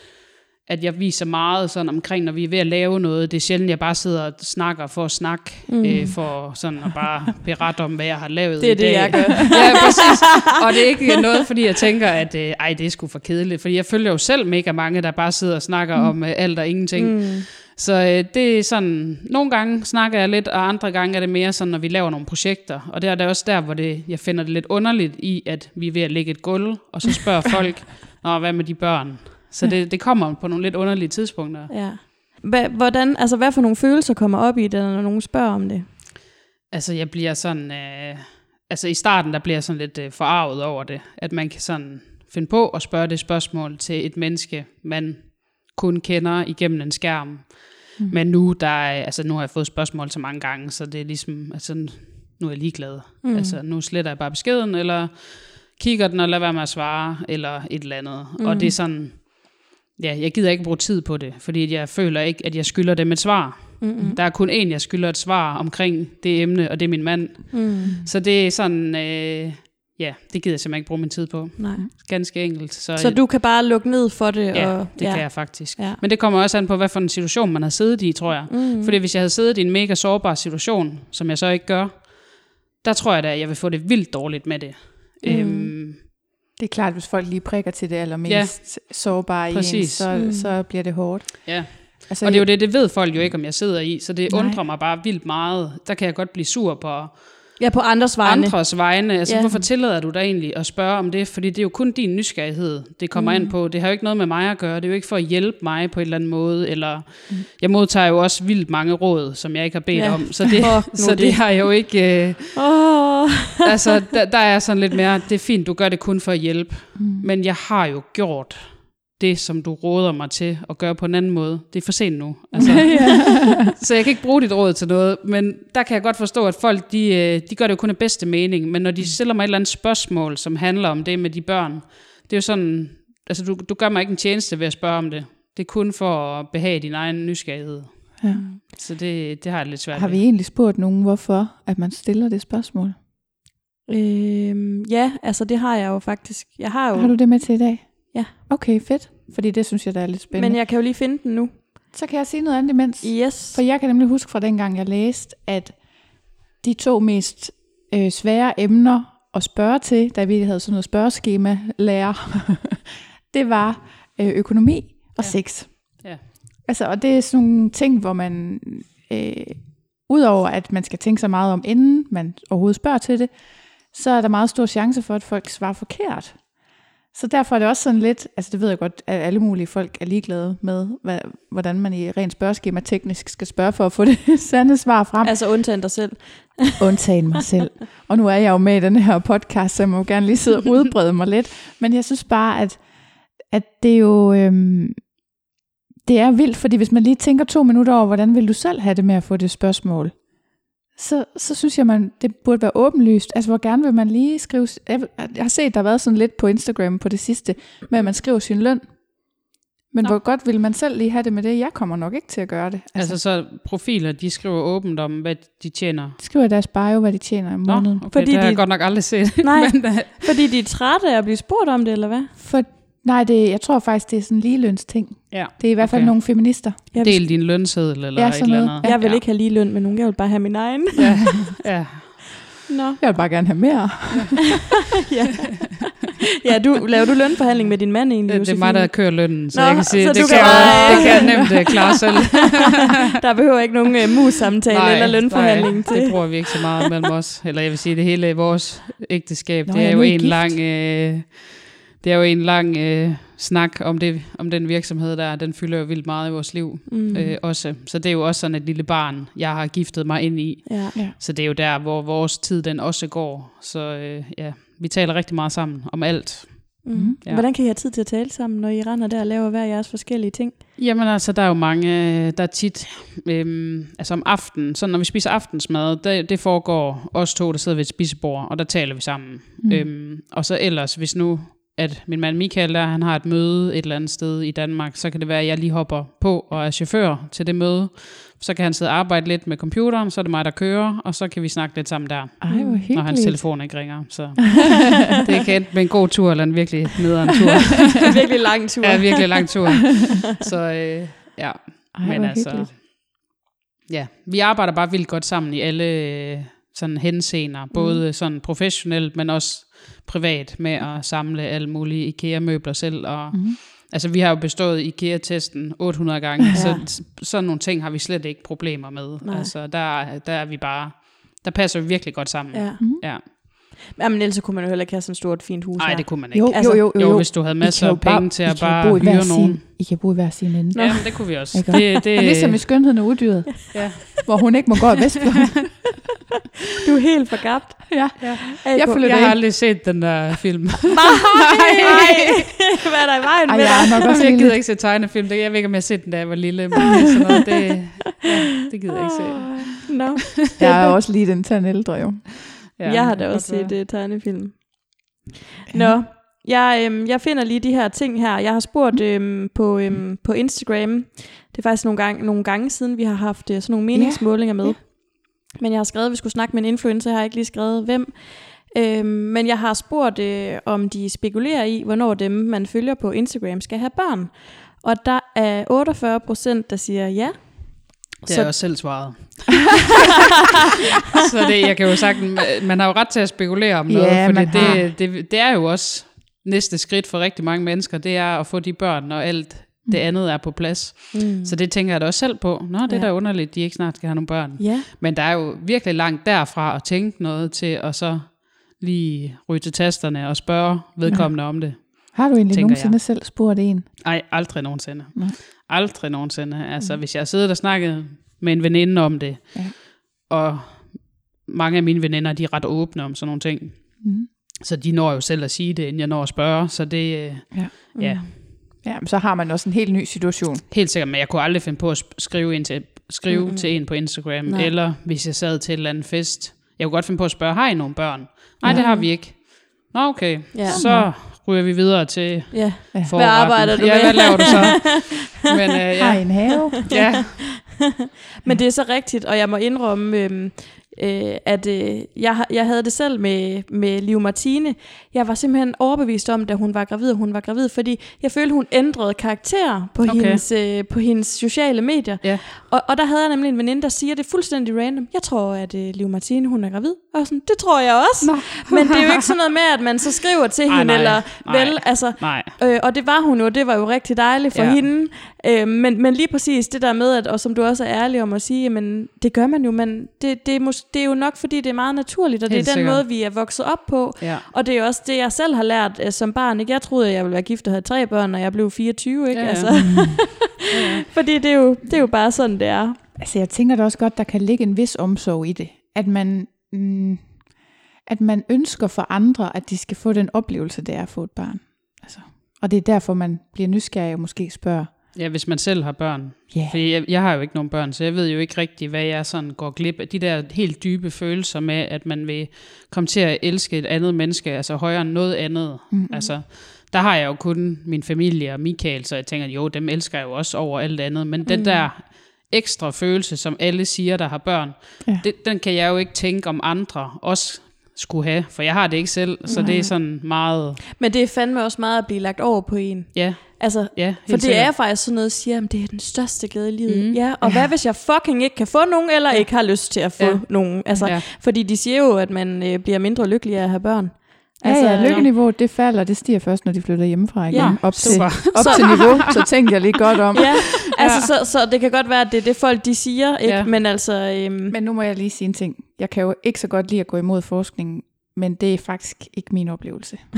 Speaker 3: at jeg viser meget sådan omkring, når vi er ved at lave noget. Det er sjældent, jeg bare sidder og snakker for at snakke, mm. øh, for sådan at bare berette om, hvad jeg har lavet
Speaker 2: Det er
Speaker 3: i
Speaker 2: det,
Speaker 3: dag.
Speaker 2: jeg gør.
Speaker 3: ja, præcis. Og det er ikke noget, fordi jeg tænker, at øh, ej, det er sgu for kedeligt. Fordi jeg følger jo selv mega mange, der bare sidder og snakker mm. om øh, alt og ingenting.
Speaker 2: Mm.
Speaker 3: Så øh, det er sådan, nogle gange snakker jeg lidt, og andre gange er det mere sådan, når vi laver nogle projekter. Og det er der også der, hvor det, jeg finder det lidt underligt i, at vi er ved at lægge et gulv, og så spørger folk, Nå, hvad med de børn? Så det, det kommer på nogle lidt underlige tidspunkter.
Speaker 2: Ja. Hva, hvordan, altså, hvad for nogle følelser kommer op i det, når nogen spørger om det?
Speaker 3: Altså, jeg bliver sådan... Øh, altså, i starten, der bliver jeg sådan lidt øh, forarvet over det. At man kan sådan finde på at spørge det spørgsmål til et menneske, man kun kender igennem en skærm. Mm. Men nu, der er, altså, nu har jeg fået spørgsmål så mange gange, så det er ligesom... Altså, nu er jeg ligeglad. Mm. Altså, nu sletter jeg bare beskeden, eller kigger den og lader være med at svare, eller et eller andet. Mm. Og det er sådan... Ja, jeg gider ikke bruge tid på det, fordi jeg føler ikke, at jeg skylder dem et svar.
Speaker 2: Mm-mm.
Speaker 3: Der er kun én, jeg skylder et svar omkring det emne, og det er min mand.
Speaker 2: Mm.
Speaker 3: Så det er sådan, øh, ja, det gider jeg simpelthen ikke bruge min tid på.
Speaker 2: Nej.
Speaker 3: Ganske enkelt. Så,
Speaker 2: Så du kan bare lukke ned for det?
Speaker 3: ja,
Speaker 2: og,
Speaker 3: det ja. kan jeg faktisk.
Speaker 2: Ja.
Speaker 3: Men det kommer også an på, hvad for en situation man har siddet i, tror jeg.
Speaker 2: Mm.
Speaker 3: Fordi hvis jeg havde siddet i en mega sårbar situation, som jeg så ikke gør, der tror jeg da, at jeg vil få det vildt dårligt med det.
Speaker 2: Mm.
Speaker 3: Øhm,
Speaker 1: Det er klart, hvis folk lige prikker til det allermest ja. sårbare i en,
Speaker 3: Præcis.
Speaker 1: så,
Speaker 2: Mm.
Speaker 1: mm. så bliver det hårdt.
Speaker 3: ja.
Speaker 1: Altså,
Speaker 3: Og det er jo det, det ved folk jo ikke, om jeg sidder i, så det
Speaker 1: Nej.
Speaker 3: undrer mig bare vildt meget. Der kan jeg godt blive sur på
Speaker 2: Ja, på andres vegne.
Speaker 3: andres vegne. Altså,
Speaker 2: Ja.
Speaker 3: hvorfor tillader du dig egentlig at spørge om det? Fordi det er jo kun din nysgerrighed, det kommer mm. an på. Det har jo ikke noget med mig at gøre. Det er jo ikke for at hjælpe mig på en eller anden måde. Eller, mm. Jeg modtager jo også vildt mange råd, som jeg ikke har bedt
Speaker 2: Ja.
Speaker 3: om. Så det, så det
Speaker 2: det.
Speaker 3: har jeg jo ikke... Øh,
Speaker 2: Åh.
Speaker 3: altså, der, der er sådan lidt mere, det er fint, du gør det kun for at hjælpe. Mm. Men jeg har jo gjort det, som du råder mig til at gøre på en anden måde. Det er for sent nu. Altså, så jeg kan ikke bruge dit råd til noget, men der kan jeg godt forstå, at folk, de, øh, de gør det jo kun af bedste mening, men når de stiller mig et eller andet spørgsmål, som handler om det med de børn, det er jo sådan, altså du, du gør mig ikke en tjeneste ved at spørge om det. Det er kun for at behage din egen nysgerrighed.
Speaker 1: ja.
Speaker 3: Så det, det har jeg lidt svært
Speaker 1: Har vi
Speaker 3: ved.
Speaker 1: egentlig spurgt nogen, hvorfor at man stiller det spørgsmål?
Speaker 2: Øhm, ja, altså det har jeg jo faktisk. Jeg har jo,
Speaker 1: Har du det med til i dag?
Speaker 2: Ja.
Speaker 1: Okay, fedt. Fordi det synes jeg, der er lidt spændende.
Speaker 2: men jeg kan jo lige finde den nu.
Speaker 1: Så kan jeg sige noget andet imens.
Speaker 2: Yes.
Speaker 1: For jeg kan nemlig huske fra dengang, jeg læste, at de to mest øh, svære emner at spørge til, da vi havde sådan noget spørgeskema lærer, det var øh, økonomi og
Speaker 3: Ja.
Speaker 1: sex.
Speaker 3: Ja.
Speaker 1: Altså, og det er sådan nogle ting, hvor man, øh, udover at man skal tænke sig meget om, inden man overhovedet spørger til det, så er der meget stor chance for, at folk svarer forkert. Så derfor er det også sådan lidt, altså det ved jeg godt, at alle mulige folk er ligeglade med, hvad, hvordan man i rent spørgeskema teknisk skal spørge for at få det sande svar frem,
Speaker 2: Altså undtagen dig selv.
Speaker 1: undtagen mig selv. Og nu er jeg jo med i den her podcast, så jeg må jo gerne lige sidde og udbrede mig lidt. Men jeg synes bare, at, at det er jo... Øhm, det er vildt, fordi hvis man lige tænker to minutter over, hvordan vil du selv have det med at få det spørgsmål, så, så synes jeg, man, det burde være åbenlyst. Altså, hvor gerne vil man lige skrive... Jeg, jeg har set, der har været sådan lidt på Instagram på det sidste, med at man skriver sin løn. Men
Speaker 3: Nå.
Speaker 1: hvor godt vil man selv lige have det med det? Jeg kommer nok ikke til at gøre det.
Speaker 3: Altså, så profiler, de skriver åbent om, hvad de tjener.
Speaker 1: skriver i deres bio, hvad de tjener om
Speaker 3: Nå,
Speaker 1: måneden.
Speaker 3: okay,
Speaker 2: Fordi
Speaker 3: det har
Speaker 2: de-
Speaker 3: jeg godt nok aldrig set.
Speaker 2: Nej.
Speaker 3: Men, øh,
Speaker 2: Fordi de er trætte af at blive spurgt om det, eller hvad?
Speaker 1: For, nej, det, jeg tror faktisk, det er sådan en ligelønsting.
Speaker 3: ja.
Speaker 1: Det er i hvert fald
Speaker 3: Okay.
Speaker 1: nogle feminister.
Speaker 2: Jeg
Speaker 3: Del din lønseddel eller
Speaker 1: Ja,
Speaker 3: et
Speaker 1: sådan
Speaker 3: eller
Speaker 1: noget.
Speaker 3: andet.
Speaker 2: Jeg vil
Speaker 3: ja.
Speaker 2: ikke have lige løn med nogen, jeg vil bare have min egen.
Speaker 3: Ja, ja.
Speaker 2: Nå.
Speaker 1: Jeg vil bare gerne have mere.
Speaker 2: ja. ja, du, laver du lønforhandling med din mand egentlig,
Speaker 3: Det, det er mig, der kører lønnen, så
Speaker 2: Nå,
Speaker 3: jeg kan sige,
Speaker 2: så
Speaker 3: det,
Speaker 2: du
Speaker 3: kan
Speaker 2: kan
Speaker 3: jeg,
Speaker 2: bare-
Speaker 3: det kan jeg nemt uh, klare selv.
Speaker 2: Der behøver ikke nogen uh, mus-samtale eller lønforhandling
Speaker 3: nej,
Speaker 2: til.
Speaker 3: det bruger vi ikke så meget mellem os. Eller jeg vil sige, det hele vores ægteskab,
Speaker 1: Nå,
Speaker 3: det er jo
Speaker 1: er I
Speaker 3: en
Speaker 1: gift.
Speaker 3: lang... Øh, det er jo en lang øh, snak om, det, om den virksomhed der. Den fylder jo vildt meget i vores liv
Speaker 2: Mm.
Speaker 3: øh, også. Så det er jo også sådan et lille barn, jeg har giftet mig ind i.
Speaker 2: Ja.
Speaker 3: Så det er jo der, hvor vores tid den også går. Så øh, ja, vi taler rigtig meget sammen om alt.
Speaker 2: Mm.
Speaker 3: Ja.
Speaker 2: Hvordan kan I have tid til at tale sammen, når I render der og laver hver jeres forskellige ting?
Speaker 3: Jamen altså, der er jo mange, øh, der er tit, øhm, altså om aftenen, så når vi spiser aftensmad, det, det foregår os to, der sidder ved et spisebord, og der taler vi sammen.
Speaker 1: Mm.
Speaker 3: Mm. Øhm, og så ellers, hvis nu, at min mand Michael der, han har et møde et eller andet sted i Danmark, så kan det være, at jeg lige hopper på og er chauffør til det møde. Så kan han sidde og arbejde lidt med computeren, så er det mig, der kører, og så kan vi snakke lidt sammen der,
Speaker 1: Ej, hvor hyggeligt.
Speaker 3: når hans telefon ikke ringer. Så det kan enten med en god tur, eller en virkelig nederen tur.
Speaker 2: Er virkelig lang tur.
Speaker 3: Ja, virkelig lang tur. Så øh, ja,
Speaker 1: Ej,
Speaker 3: men altså,
Speaker 1: hyggeligt.
Speaker 3: ja, vi arbejder bare vildt godt sammen i alle øh, sådan henseender, både mm. sådan professionelt, men også privat med at samle alle mulige IKEA-møbler selv. Og, mm.
Speaker 1: Mhm.
Speaker 3: Altså, vi har jo bestået IKEA-testen 800 gange,
Speaker 2: Ja.
Speaker 3: så sådan nogle ting har vi slet ikke problemer med.
Speaker 2: Nej.
Speaker 3: Altså, der, der er vi bare, der passer vi virkelig godt sammen.
Speaker 2: Ja.
Speaker 3: ja.
Speaker 2: Jamen, ellers så kunne man jo heller ikke have sådan et stort, fint hus
Speaker 3: Nej,
Speaker 2: her.
Speaker 3: det kunne man ikke.
Speaker 1: Jo,
Speaker 2: Altså,
Speaker 1: jo, jo, jo,
Speaker 3: Jo,
Speaker 1: jo.
Speaker 3: hvis du havde masser af penge til at bare
Speaker 1: bo i hver
Speaker 3: hyre
Speaker 1: sin-
Speaker 3: nogen.
Speaker 1: I kan bo i hver sin ende.
Speaker 2: Nå.
Speaker 3: Ja, men det kunne vi også.
Speaker 1: Ikke?
Speaker 3: Det, det,
Speaker 1: Ligesom i Skønheden og Udyret,
Speaker 3: ja.
Speaker 1: hvor hun ikke må gå af Vestfløjen.
Speaker 2: Du er helt forgabt.
Speaker 1: ja.
Speaker 3: Ja.
Speaker 1: Jeg følger
Speaker 3: Jeg
Speaker 1: dig
Speaker 3: har aldrig set den der film.
Speaker 2: Nej, hvad er der i vejen
Speaker 1: Ej,
Speaker 2: med
Speaker 1: jeg
Speaker 2: dig?
Speaker 1: er nok også
Speaker 3: jeg gider
Speaker 1: lidt...
Speaker 3: ikke se tegnefilm. Det, jeg ved ikke, om jeg har set den, da jeg var lille. Men sådan noget, det, ja, det gider jeg ikke se.
Speaker 2: Nå.
Speaker 1: Jeg er også lige den tand ældre, jo.
Speaker 2: Ja, jeg har da også set uh, tegnefilm. Nå, jeg, øhm, jeg finder lige de her ting her. Jeg har spurgt øhm, på, øhm, på Instagram. Det er faktisk nogle gange, nogle gange siden, vi har haft øh, sådan nogle meningsmålinger med.
Speaker 1: ja.
Speaker 2: Men jeg har skrevet, at vi skulle snakke med en influencer. Jeg har ikke lige skrevet, hvem. Øhm, men jeg har spurgt, øh, om de spekulerer i, hvornår dem, man følger på Instagram, skal have børn. Og der er 48 procent, der siger ja.
Speaker 3: Det
Speaker 2: Så-
Speaker 3: har jeg også selv svaret. så det, jeg kan jo sagt, man har jo ret til at spekulere om noget,
Speaker 1: Ja,
Speaker 3: for det, det, det er jo også næste skridt for rigtig mange mennesker, det er at få de børn, når alt det andet er på plads.
Speaker 2: Mm.
Speaker 3: Så det tænker jeg da også selv på. Nå, det er
Speaker 2: Ja.
Speaker 3: da underligt, de ikke snart skal have nogle børn.
Speaker 2: Ja,
Speaker 3: Men der er jo virkelig langt derfra at tænke noget til at så lige ryge til tasterne og spørge vedkommende om det.
Speaker 1: Har du egentlig nogensinde
Speaker 3: jeg.
Speaker 1: selv spurgt en?
Speaker 3: Ej, aldrig nogensinde.
Speaker 1: Nej.
Speaker 3: Aldrig nogensinde. Altså, mm. hvis jeg har siddet og snakket med en veninde om det,
Speaker 1: Ja.
Speaker 3: og mange af mine veninder, de er ret åbne om sådan nogle ting.
Speaker 1: Mm.
Speaker 3: Så de når jo selv at sige det, inden jeg når at spørge. Så det, øh,
Speaker 1: Ja.
Speaker 3: ja,
Speaker 1: Ja, men så har man også en helt ny situation.
Speaker 3: helt sikkert. Men jeg kunne aldrig finde på at skrive, ind til, skrive mm-hmm. til en på Instagram,
Speaker 2: Nej.
Speaker 3: Nej. eller hvis jeg sad til et eller andet fest. Jeg kunne godt finde på at spørge, har I nogle børn? Nej,
Speaker 2: Ja.
Speaker 3: det har vi ikke. Nå, okay.
Speaker 2: Ja.
Speaker 3: Så ryger vi videre til
Speaker 2: ja.
Speaker 1: Ja.
Speaker 3: forretten.
Speaker 2: arbejder du
Speaker 3: ja,
Speaker 2: med?
Speaker 3: hvad laver du så? Men øh,
Speaker 1: Har I
Speaker 3: ja,
Speaker 1: en have?
Speaker 3: ja,
Speaker 2: Men det er så rigtigt, og jeg må indrømme, øhm, øh, at øh, jeg, jeg havde det selv med, med Liv Martine. Jeg var simpelthen overbevist om, da hun var gravid, hun var gravid, fordi jeg følte, hun ændrede karakter på,
Speaker 3: Okay.
Speaker 2: hendes, øh, på hendes sociale medier.
Speaker 3: Ja.
Speaker 2: Og, og der havde jeg nemlig en veninde, der siger det fuldstændig random. Jeg tror, at øh, Liv Martine, hun er gravid. Og sådan, det tror jeg også.
Speaker 3: Nå.
Speaker 2: Men det er jo ikke sådan noget med, at man så skriver til
Speaker 3: Ej,
Speaker 2: hende,
Speaker 3: nej,
Speaker 2: eller
Speaker 3: nej.
Speaker 2: vel, altså,
Speaker 3: Nej.
Speaker 2: Øh, og det var hun jo, det var jo rigtig dejligt for
Speaker 3: Ja.
Speaker 2: hende. Øh, men, men lige præcis det der med, at, og som du også er ærlig om at sige, men det gør man jo, men det, det, er mås- det er jo nok, fordi det er meget naturligt, og
Speaker 3: Helt
Speaker 2: det er den
Speaker 3: sikkert.
Speaker 2: måde, vi er vokset op på.
Speaker 3: Ja.
Speaker 2: Og det er jo også det, jeg selv har lært øh, som barn. Ikke? Jeg troede, at jeg ville være gift og have tre børn, og jeg blev 24, ikke?
Speaker 3: Ja, ja.
Speaker 2: Altså. fordi det er, jo, det er jo bare sådan, det er.
Speaker 1: Altså, jeg tænker da også godt, der kan ligge en vis omsorg i det. At man, mm, at man ønsker for andre, at de skal få den oplevelse, det er at få et barn. Altså, og det er derfor, man bliver nysgerrig og måske spørger,
Speaker 3: Ja, hvis man selv har børn.
Speaker 1: ja,
Speaker 3: Fordi jeg, jeg har jo ikke nogen børn, så jeg ved jo ikke rigtigt, hvad jeg sådan går glip af. De der helt dybe følelser med, at man vil komme til at elske et andet menneske, altså højere end noget andet. Mm-hmm. Altså, der har jeg jo kun min familie og Michael, så jeg tænker, jo, dem elsker jeg jo også over alt andet. Men den der ekstra følelse, som alle siger, der har børn,
Speaker 1: Ja.
Speaker 3: det, den kan jeg jo ikke tænke om andre også skulle have, for jeg har det ikke selv, så det er sådan meget,
Speaker 2: Men det er fandme også meget at blive lagt over på en.
Speaker 3: ja,
Speaker 2: Altså,
Speaker 3: ja,
Speaker 2: For det
Speaker 3: sikkert.
Speaker 2: er faktisk sådan noget, at sige, at det er den største glæde i livet. Mm. Ja, og hvad hvis jeg fucking ikke kan få nogen, eller ikke har lyst til at få
Speaker 3: Ja.
Speaker 2: ja. nogen? Altså,
Speaker 3: Ja.
Speaker 2: ja. Fordi de siger jo, at man øh, bliver mindre lykkelig af at have børn.
Speaker 1: altså,
Speaker 2: Altså,
Speaker 1: ja, lykkeniveauet, det falder, det stiger først, når de flytter hjemmefra igen.
Speaker 2: Ja,
Speaker 1: op til,
Speaker 3: super.
Speaker 1: op til niveau, så tænker jeg lige godt om.
Speaker 2: Ja, altså, så, så det kan godt være, at det er det folk, de siger, ikke?
Speaker 3: Ja.
Speaker 2: Ja. Men altså, øhm,
Speaker 1: Men nu må jeg lige sige en ting. Jeg kan jo ikke så godt lide at gå imod forskningen, men det er faktisk ikke min oplevelse.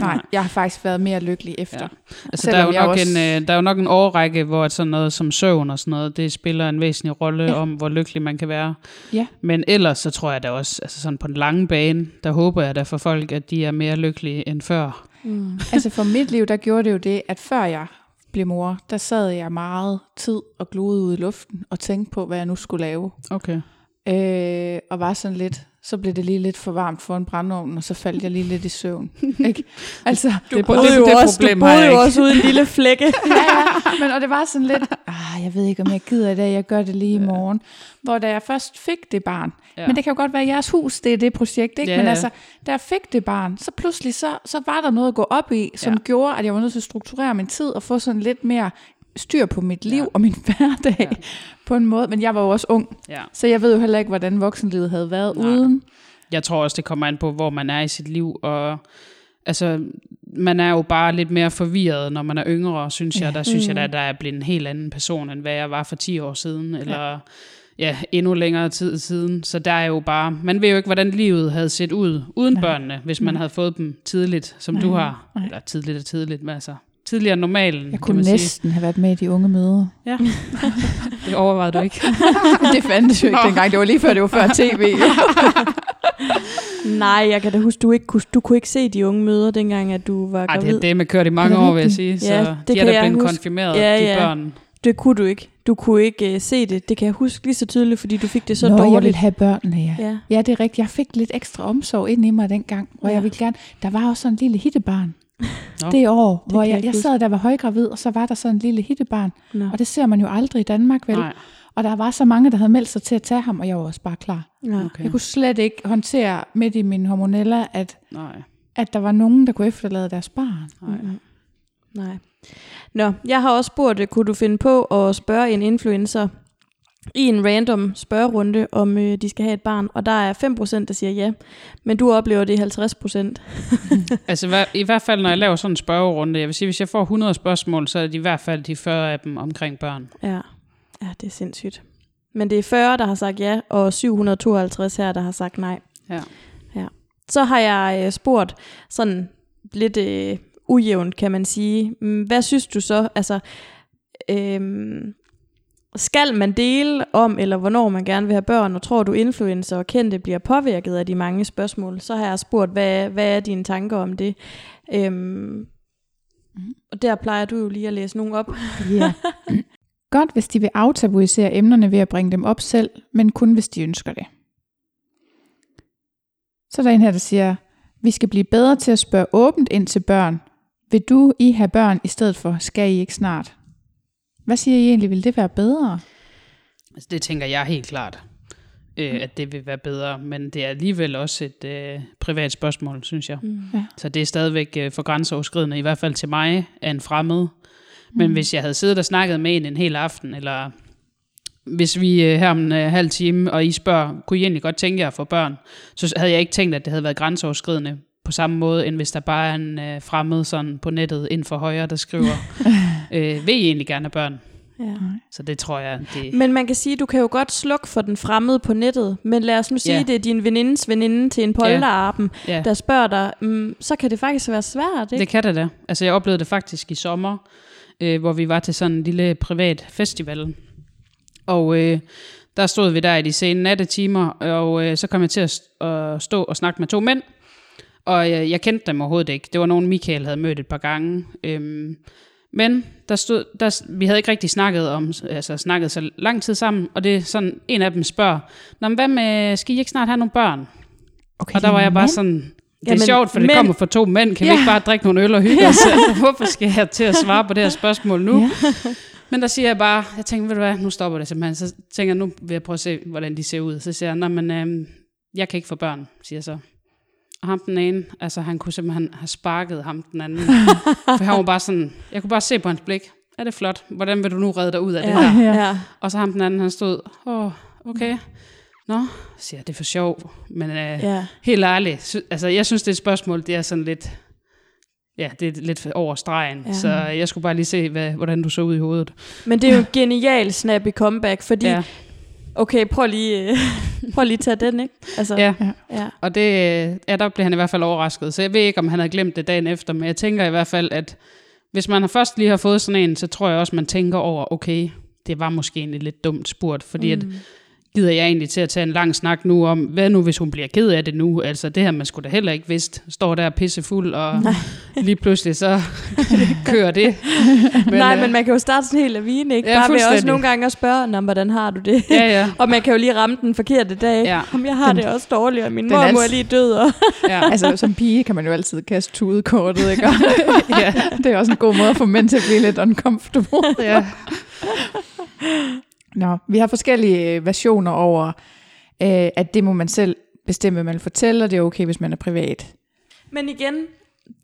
Speaker 1: Nej, jeg har faktisk været mere lykkelig efter.
Speaker 3: Ja. Altså, der er, jo nok en, øh, der er jo nok en årrække, hvor at sådan noget som søvn og sådan noget, det spiller en væsentlig rolle
Speaker 1: Ja.
Speaker 3: om, hvor lykkelig man kan være.
Speaker 1: Ja.
Speaker 3: Men ellers så tror jeg da også, altså sådan på den lange bane, der håber jeg da for folk, at de er mere lykkelige end før.
Speaker 2: mm,
Speaker 1: Altså for mit liv, der gjorde det jo det, at før jeg blev mor, der sad jeg meget tid og glodede ud i luften og tænkte på, hvad jeg nu skulle lave.
Speaker 3: Okay.
Speaker 1: Øh, og var sådan lidt, så blev det lige lidt for varmt for en brændeovn, og så faldt jeg lige lidt i søvn. ikke? Altså,
Speaker 3: Du
Speaker 1: det,
Speaker 3: boede
Speaker 1: det,
Speaker 3: jo
Speaker 1: det,
Speaker 3: også- problem
Speaker 2: du boede
Speaker 3: jeg
Speaker 2: jo
Speaker 3: ikke.
Speaker 2: også ude i en lille flække.
Speaker 1: ja, ja, men og det var sådan lidt, ah, jeg ved ikke, om jeg gider i dag, jeg gør det lige i morgen. Hvor da jeg først fik det barn,
Speaker 3: Ja.
Speaker 1: men det kan jo godt være, at jeres hus, det er det projekt, ikke?
Speaker 3: Ja,
Speaker 1: men altså, da jeg fik det barn, så pludselig, så, så var der noget at gå op i, som
Speaker 3: ja.
Speaker 1: gjorde, at jeg var nødt til at strukturere min tid, og få sådan lidt mere styr på mit liv ja. og min hverdag
Speaker 3: Ja.
Speaker 1: ja. på en måde. Men jeg var jo også ung,
Speaker 3: Ja.
Speaker 1: så jeg ved jo heller ikke, hvordan voksenlivet havde været
Speaker 3: Nej.
Speaker 1: uden.
Speaker 3: Jeg tror også, det kommer an på, hvor man er i sit liv, og altså, man er jo bare lidt mere forvirret, når man er yngre, synes jeg. Der synes jeg, da, at der er blevet en helt anden person, end hvad jeg var for 10 år siden, eller ja, endnu længere tid siden. Så der er jo bare, man ved jo ikke, hvordan livet havde set ud uden
Speaker 1: Nej.
Speaker 3: børnene, hvis man havde fået dem tidligt, som du
Speaker 1: Nej,
Speaker 3: har.
Speaker 1: nej.
Speaker 3: Eller tidligt og tidligt, men altså tidligere end normalen,
Speaker 1: Jeg
Speaker 3: kan
Speaker 1: kunne
Speaker 3: man sige.
Speaker 1: næsten have været med i de unge møder.
Speaker 3: Ja, det overvejede du ikke.
Speaker 1: det fandtes jo ikke
Speaker 3: Nå.
Speaker 1: dengang. Det var lige før, det var før tv.
Speaker 2: Nej, jeg kan da huske, du, ikke kunne, du kunne ikke se de unge møder, dengang at du var
Speaker 3: Ej,
Speaker 2: gravid.
Speaker 3: det, det er med kørt i mange år, vil jeg sige. Så
Speaker 2: Ja, det
Speaker 3: de er
Speaker 2: kan
Speaker 3: da
Speaker 2: jeg
Speaker 3: blevet
Speaker 2: huske.
Speaker 3: konfirmeret,
Speaker 2: Ja,
Speaker 3: de
Speaker 2: ja.
Speaker 3: børn.
Speaker 2: Det kunne du ikke. Du kunne ikke uh, se det. Det kan jeg huske lige så tydeligt, fordi du fik det så
Speaker 1: Nå, jeg
Speaker 2: dårligt.
Speaker 1: ville have børnene, ja.
Speaker 2: Ja.
Speaker 1: Ja, det er rigtigt. Jeg fik lidt ekstra omsorg ind i mig dengang, hvor
Speaker 2: ja.
Speaker 1: jeg ville gerne... Der var også sådan en lille hittebarn
Speaker 3: Nå.
Speaker 1: det år, hvor
Speaker 2: kan jeg
Speaker 1: jeg, jeg sad der var højgravid, og så var der sådan en lille hittebarn.
Speaker 2: Nå.
Speaker 1: Og det ser man jo aldrig i Danmark, vel?
Speaker 3: Nej,
Speaker 1: Og der var så mange, der havde meldt sig til at tage ham, og jeg var også bare klar.
Speaker 2: Ja.
Speaker 3: okay.
Speaker 1: Jeg kunne slet ikke håndtere midt i min hormonella, at,
Speaker 3: Nej.
Speaker 1: at der var nogen, der kunne efterlade deres barn.
Speaker 3: Nej.
Speaker 2: Mm-mm. Nej. Nå, jeg har også spurgt, øh, kunne du finde på at spørge en influencer i en random spørgerunde, om øh, de skal have et barn, og der er 5%, der siger ja, men du oplever det er 50%.
Speaker 3: Altså i hvert fald, når jeg laver sådan en spørgerunde, jeg vil sige, hvis jeg får 100 spørgsmål, så er det i hvert fald de 40 af dem omkring børn.
Speaker 2: Ja. ja, det er sindssygt. Men det er 40, der har sagt ja, og 752 her, der har sagt nej.
Speaker 3: Ja.
Speaker 2: ja. Så har jeg øh, spurgt sådan lidt øh, ujævnt, kan man sige. Mm, Hvad synes du så? Altså, øhm, skal man dele om, eller hvornår man gerne vil have børn, og tror du influencer og kendte bliver påvirket af de mange spørgsmål? Så har jeg spurgt, hvad, hvad er dine tanker om det? Øhm, og der plejer du jo lige at læse nogle op.
Speaker 1: Ja. Godt, hvis de vil aftabuisere emnerne ved at bringe dem op selv, men kun hvis de ønsker det. Så er der en her, der siger, vi skal blive bedre til at spørge åbent ind til børn. Vil du I have børn i stedet for, skal I ikke snart? Hvad siger I egentlig, vil det være bedre?
Speaker 3: Altså, det tænker jeg helt klart. øh, at det vil være bedre. Men det er alligevel også et øh, privat spørgsmål, synes jeg.
Speaker 2: Mm.
Speaker 1: Ja.
Speaker 3: Så det er stadigvæk øh, for grænseoverskridende, i hvert fald til mig, af en fremmed. Men
Speaker 1: Mm.
Speaker 3: hvis jeg havde siddet og snakket med en en hel aften, eller hvis vi øh, her om en øh, halv time, og I spørger, kunne I egentlig godt tænke jer at få børn, så havde jeg ikke tænkt, at det havde været grænseoverskridende på samme måde, end hvis der bare er en øh, fremmed sådan på nettet ind for højre, der skriver, øh, vil I egentlig gerne have børn?
Speaker 2: Ja.
Speaker 3: Så det tror jeg, det...
Speaker 2: Men man kan sige, du kan jo godt slukke for den fremmede på nettet, men lad os nu sige,
Speaker 3: Ja.
Speaker 2: det er din venindes veninde til en polterarben,
Speaker 3: Ja.
Speaker 2: der spørger dig, mm, så kan det faktisk være svært, ikke?
Speaker 3: Det kan det da. Altså, jeg oplevede det faktisk i sommer, øh, hvor vi var til sådan en lille privat festival. Og øh, der stod vi der i de sene nattetimer, og øh, så kom jeg til at, st- at stå og snakke med to mænd. Og øh, jeg kendte dem overhovedet ikke. Det var nogen, Michael havde mødt et par gange. Øhm, men der stod, der, vi havde ikke rigtig snakket om, altså snakket så lang tid sammen, og det er sådan, en af dem spørger, Nå, men hvad med, skal I ikke snart have nogle børn?
Speaker 1: Okay,
Speaker 3: Og der var jeg bare sådan, det er
Speaker 2: Jamen,
Speaker 3: sjovt, for det
Speaker 2: mænd-
Speaker 3: kommer fra to mænd. Kan vi
Speaker 2: Ja.
Speaker 3: ikke bare drikke nogle øl og hygge os? Altså, Hvorfor skal jeg til at svare på det her spørgsmål nu?
Speaker 1: Ja.
Speaker 3: Men der siger jeg bare, jeg tænker, ved du hvad, nu stopper det simpelthen. Så tænker jeg, nu vil jeg prøve at se, hvordan de ser ud. Så siger jeg, nej, men øhm, jeg kan ikke få børn, siger jeg så. Og ham den ene, altså han kunne simpelthen have sparket ham den anden. for han var bare sådan, jeg kunne bare se på hans blik, er det flot? Hvordan vil du nu redde dig ud af det her?
Speaker 2: ja. ja.
Speaker 3: Og så ham den anden, han stod, åh, oh, okay. Nå, siger jeg, det er for sjov. Men øh,
Speaker 2: ja.
Speaker 3: Helt ærligt, sy- altså jeg synes, det er et spørgsmål, det er sådan lidt, ja, det er lidt over stregen.
Speaker 2: Ja.
Speaker 3: Ja. Så jeg skulle bare lige se, hvad, hvordan du så ud i hovedet.
Speaker 2: Men det er jo en genial snappy comeback, fordi, ja. Okay, prøv lige, prøv lige at tage den, ikke? Altså,
Speaker 3: ja.
Speaker 2: ja.
Speaker 3: Og det, ja, der blev han i hvert fald overrasket. Så jeg ved ikke, om han havde glemt det dagen efter, men jeg tænker i hvert fald, at hvis man har først lige har fået sådan en, så tror jeg også, man tænker over, okay, det var måske egentlig lidt dumt spurgt, fordi mm. at gider jeg egentlig til at tage en lang snak nu om, hvad nu hvis hun bliver ked af det nu? Altså det her, man skulle da heller ikke vidst, står der pissefuld, og
Speaker 2: Nej.
Speaker 3: lige pludselig så kører det.
Speaker 2: Men, Nej,
Speaker 3: øh,
Speaker 2: men man kan jo starte sådan helt lavine, ikke?
Speaker 3: Ja,
Speaker 2: Bare ved også nogle gange at spørge, Nå, hvordan har du det?
Speaker 3: Ja, ja.
Speaker 2: og man kan jo lige ramme den forkerte dag.
Speaker 3: Ja.
Speaker 2: Om jeg har
Speaker 1: Den-
Speaker 2: det også dårligt, og min mor
Speaker 1: er
Speaker 2: er
Speaker 1: altså-
Speaker 2: lige død. Og
Speaker 3: ja.
Speaker 1: Altså, som pige kan man jo altid kaste tudekortet, ikke?
Speaker 3: Ja.
Speaker 1: det er også en god måde at få mænd til at blive lidt uncomfortable.
Speaker 3: ja.
Speaker 1: Nå, vi har forskellige øh, versioner over, øh, at det må man selv bestemme, hvad man vil fortælle, og det er okay, hvis man er privat.
Speaker 2: Men igen,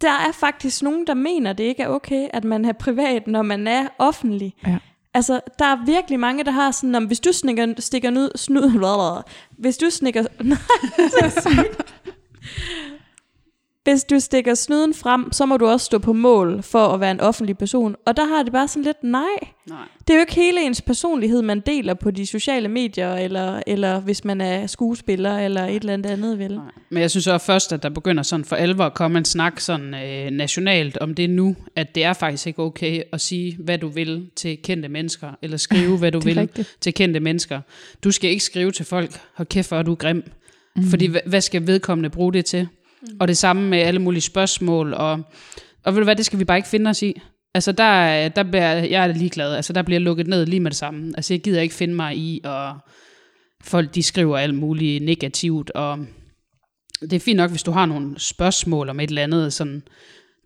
Speaker 2: der er faktisk nogen, der mener, det ikke er okay, at man er privat, når man er offentlig.
Speaker 1: Ja.
Speaker 2: Altså, der er virkelig mange, der har sådan, om hvis du stikker, stikker nud, snud, blablabla. hvis du stikker, nej. Hvis du stikker snuden frem, så må du også stå på mål for at være en offentlig person. Og der har det bare sådan lidt, nej,
Speaker 3: Nej.
Speaker 2: det er jo ikke hele ens personlighed, man deler på de sociale medier, eller, eller hvis man er skuespiller, eller et eller andet andet, vel?
Speaker 3: Nej. Men jeg synes også først, at der begynder sådan for alvor at komme en snak sådan øh, nationalt om det nu, at det er faktisk ikke okay at sige, hvad du vil til kendte mennesker, eller skrive, hvad du vil
Speaker 1: rigtigt.
Speaker 3: til kendte mennesker. Du skal ikke skrive til folk, hold kæft, hvor er du grim. Mm. Fordi hvad skal vedkommende bruge det til? Mm. Og det samme med alle mulige spørgsmål, og, og ved du hvad, det skal vi bare ikke finde os i. Altså der, der bliver, jeg er ligeglad, altså der bliver lukket ned lige med det samme. Altså jeg gider ikke finde mig i, og folk de skriver alt muligt negativt, og det er fint nok, hvis du har nogle spørgsmål om et eller andet, sådan,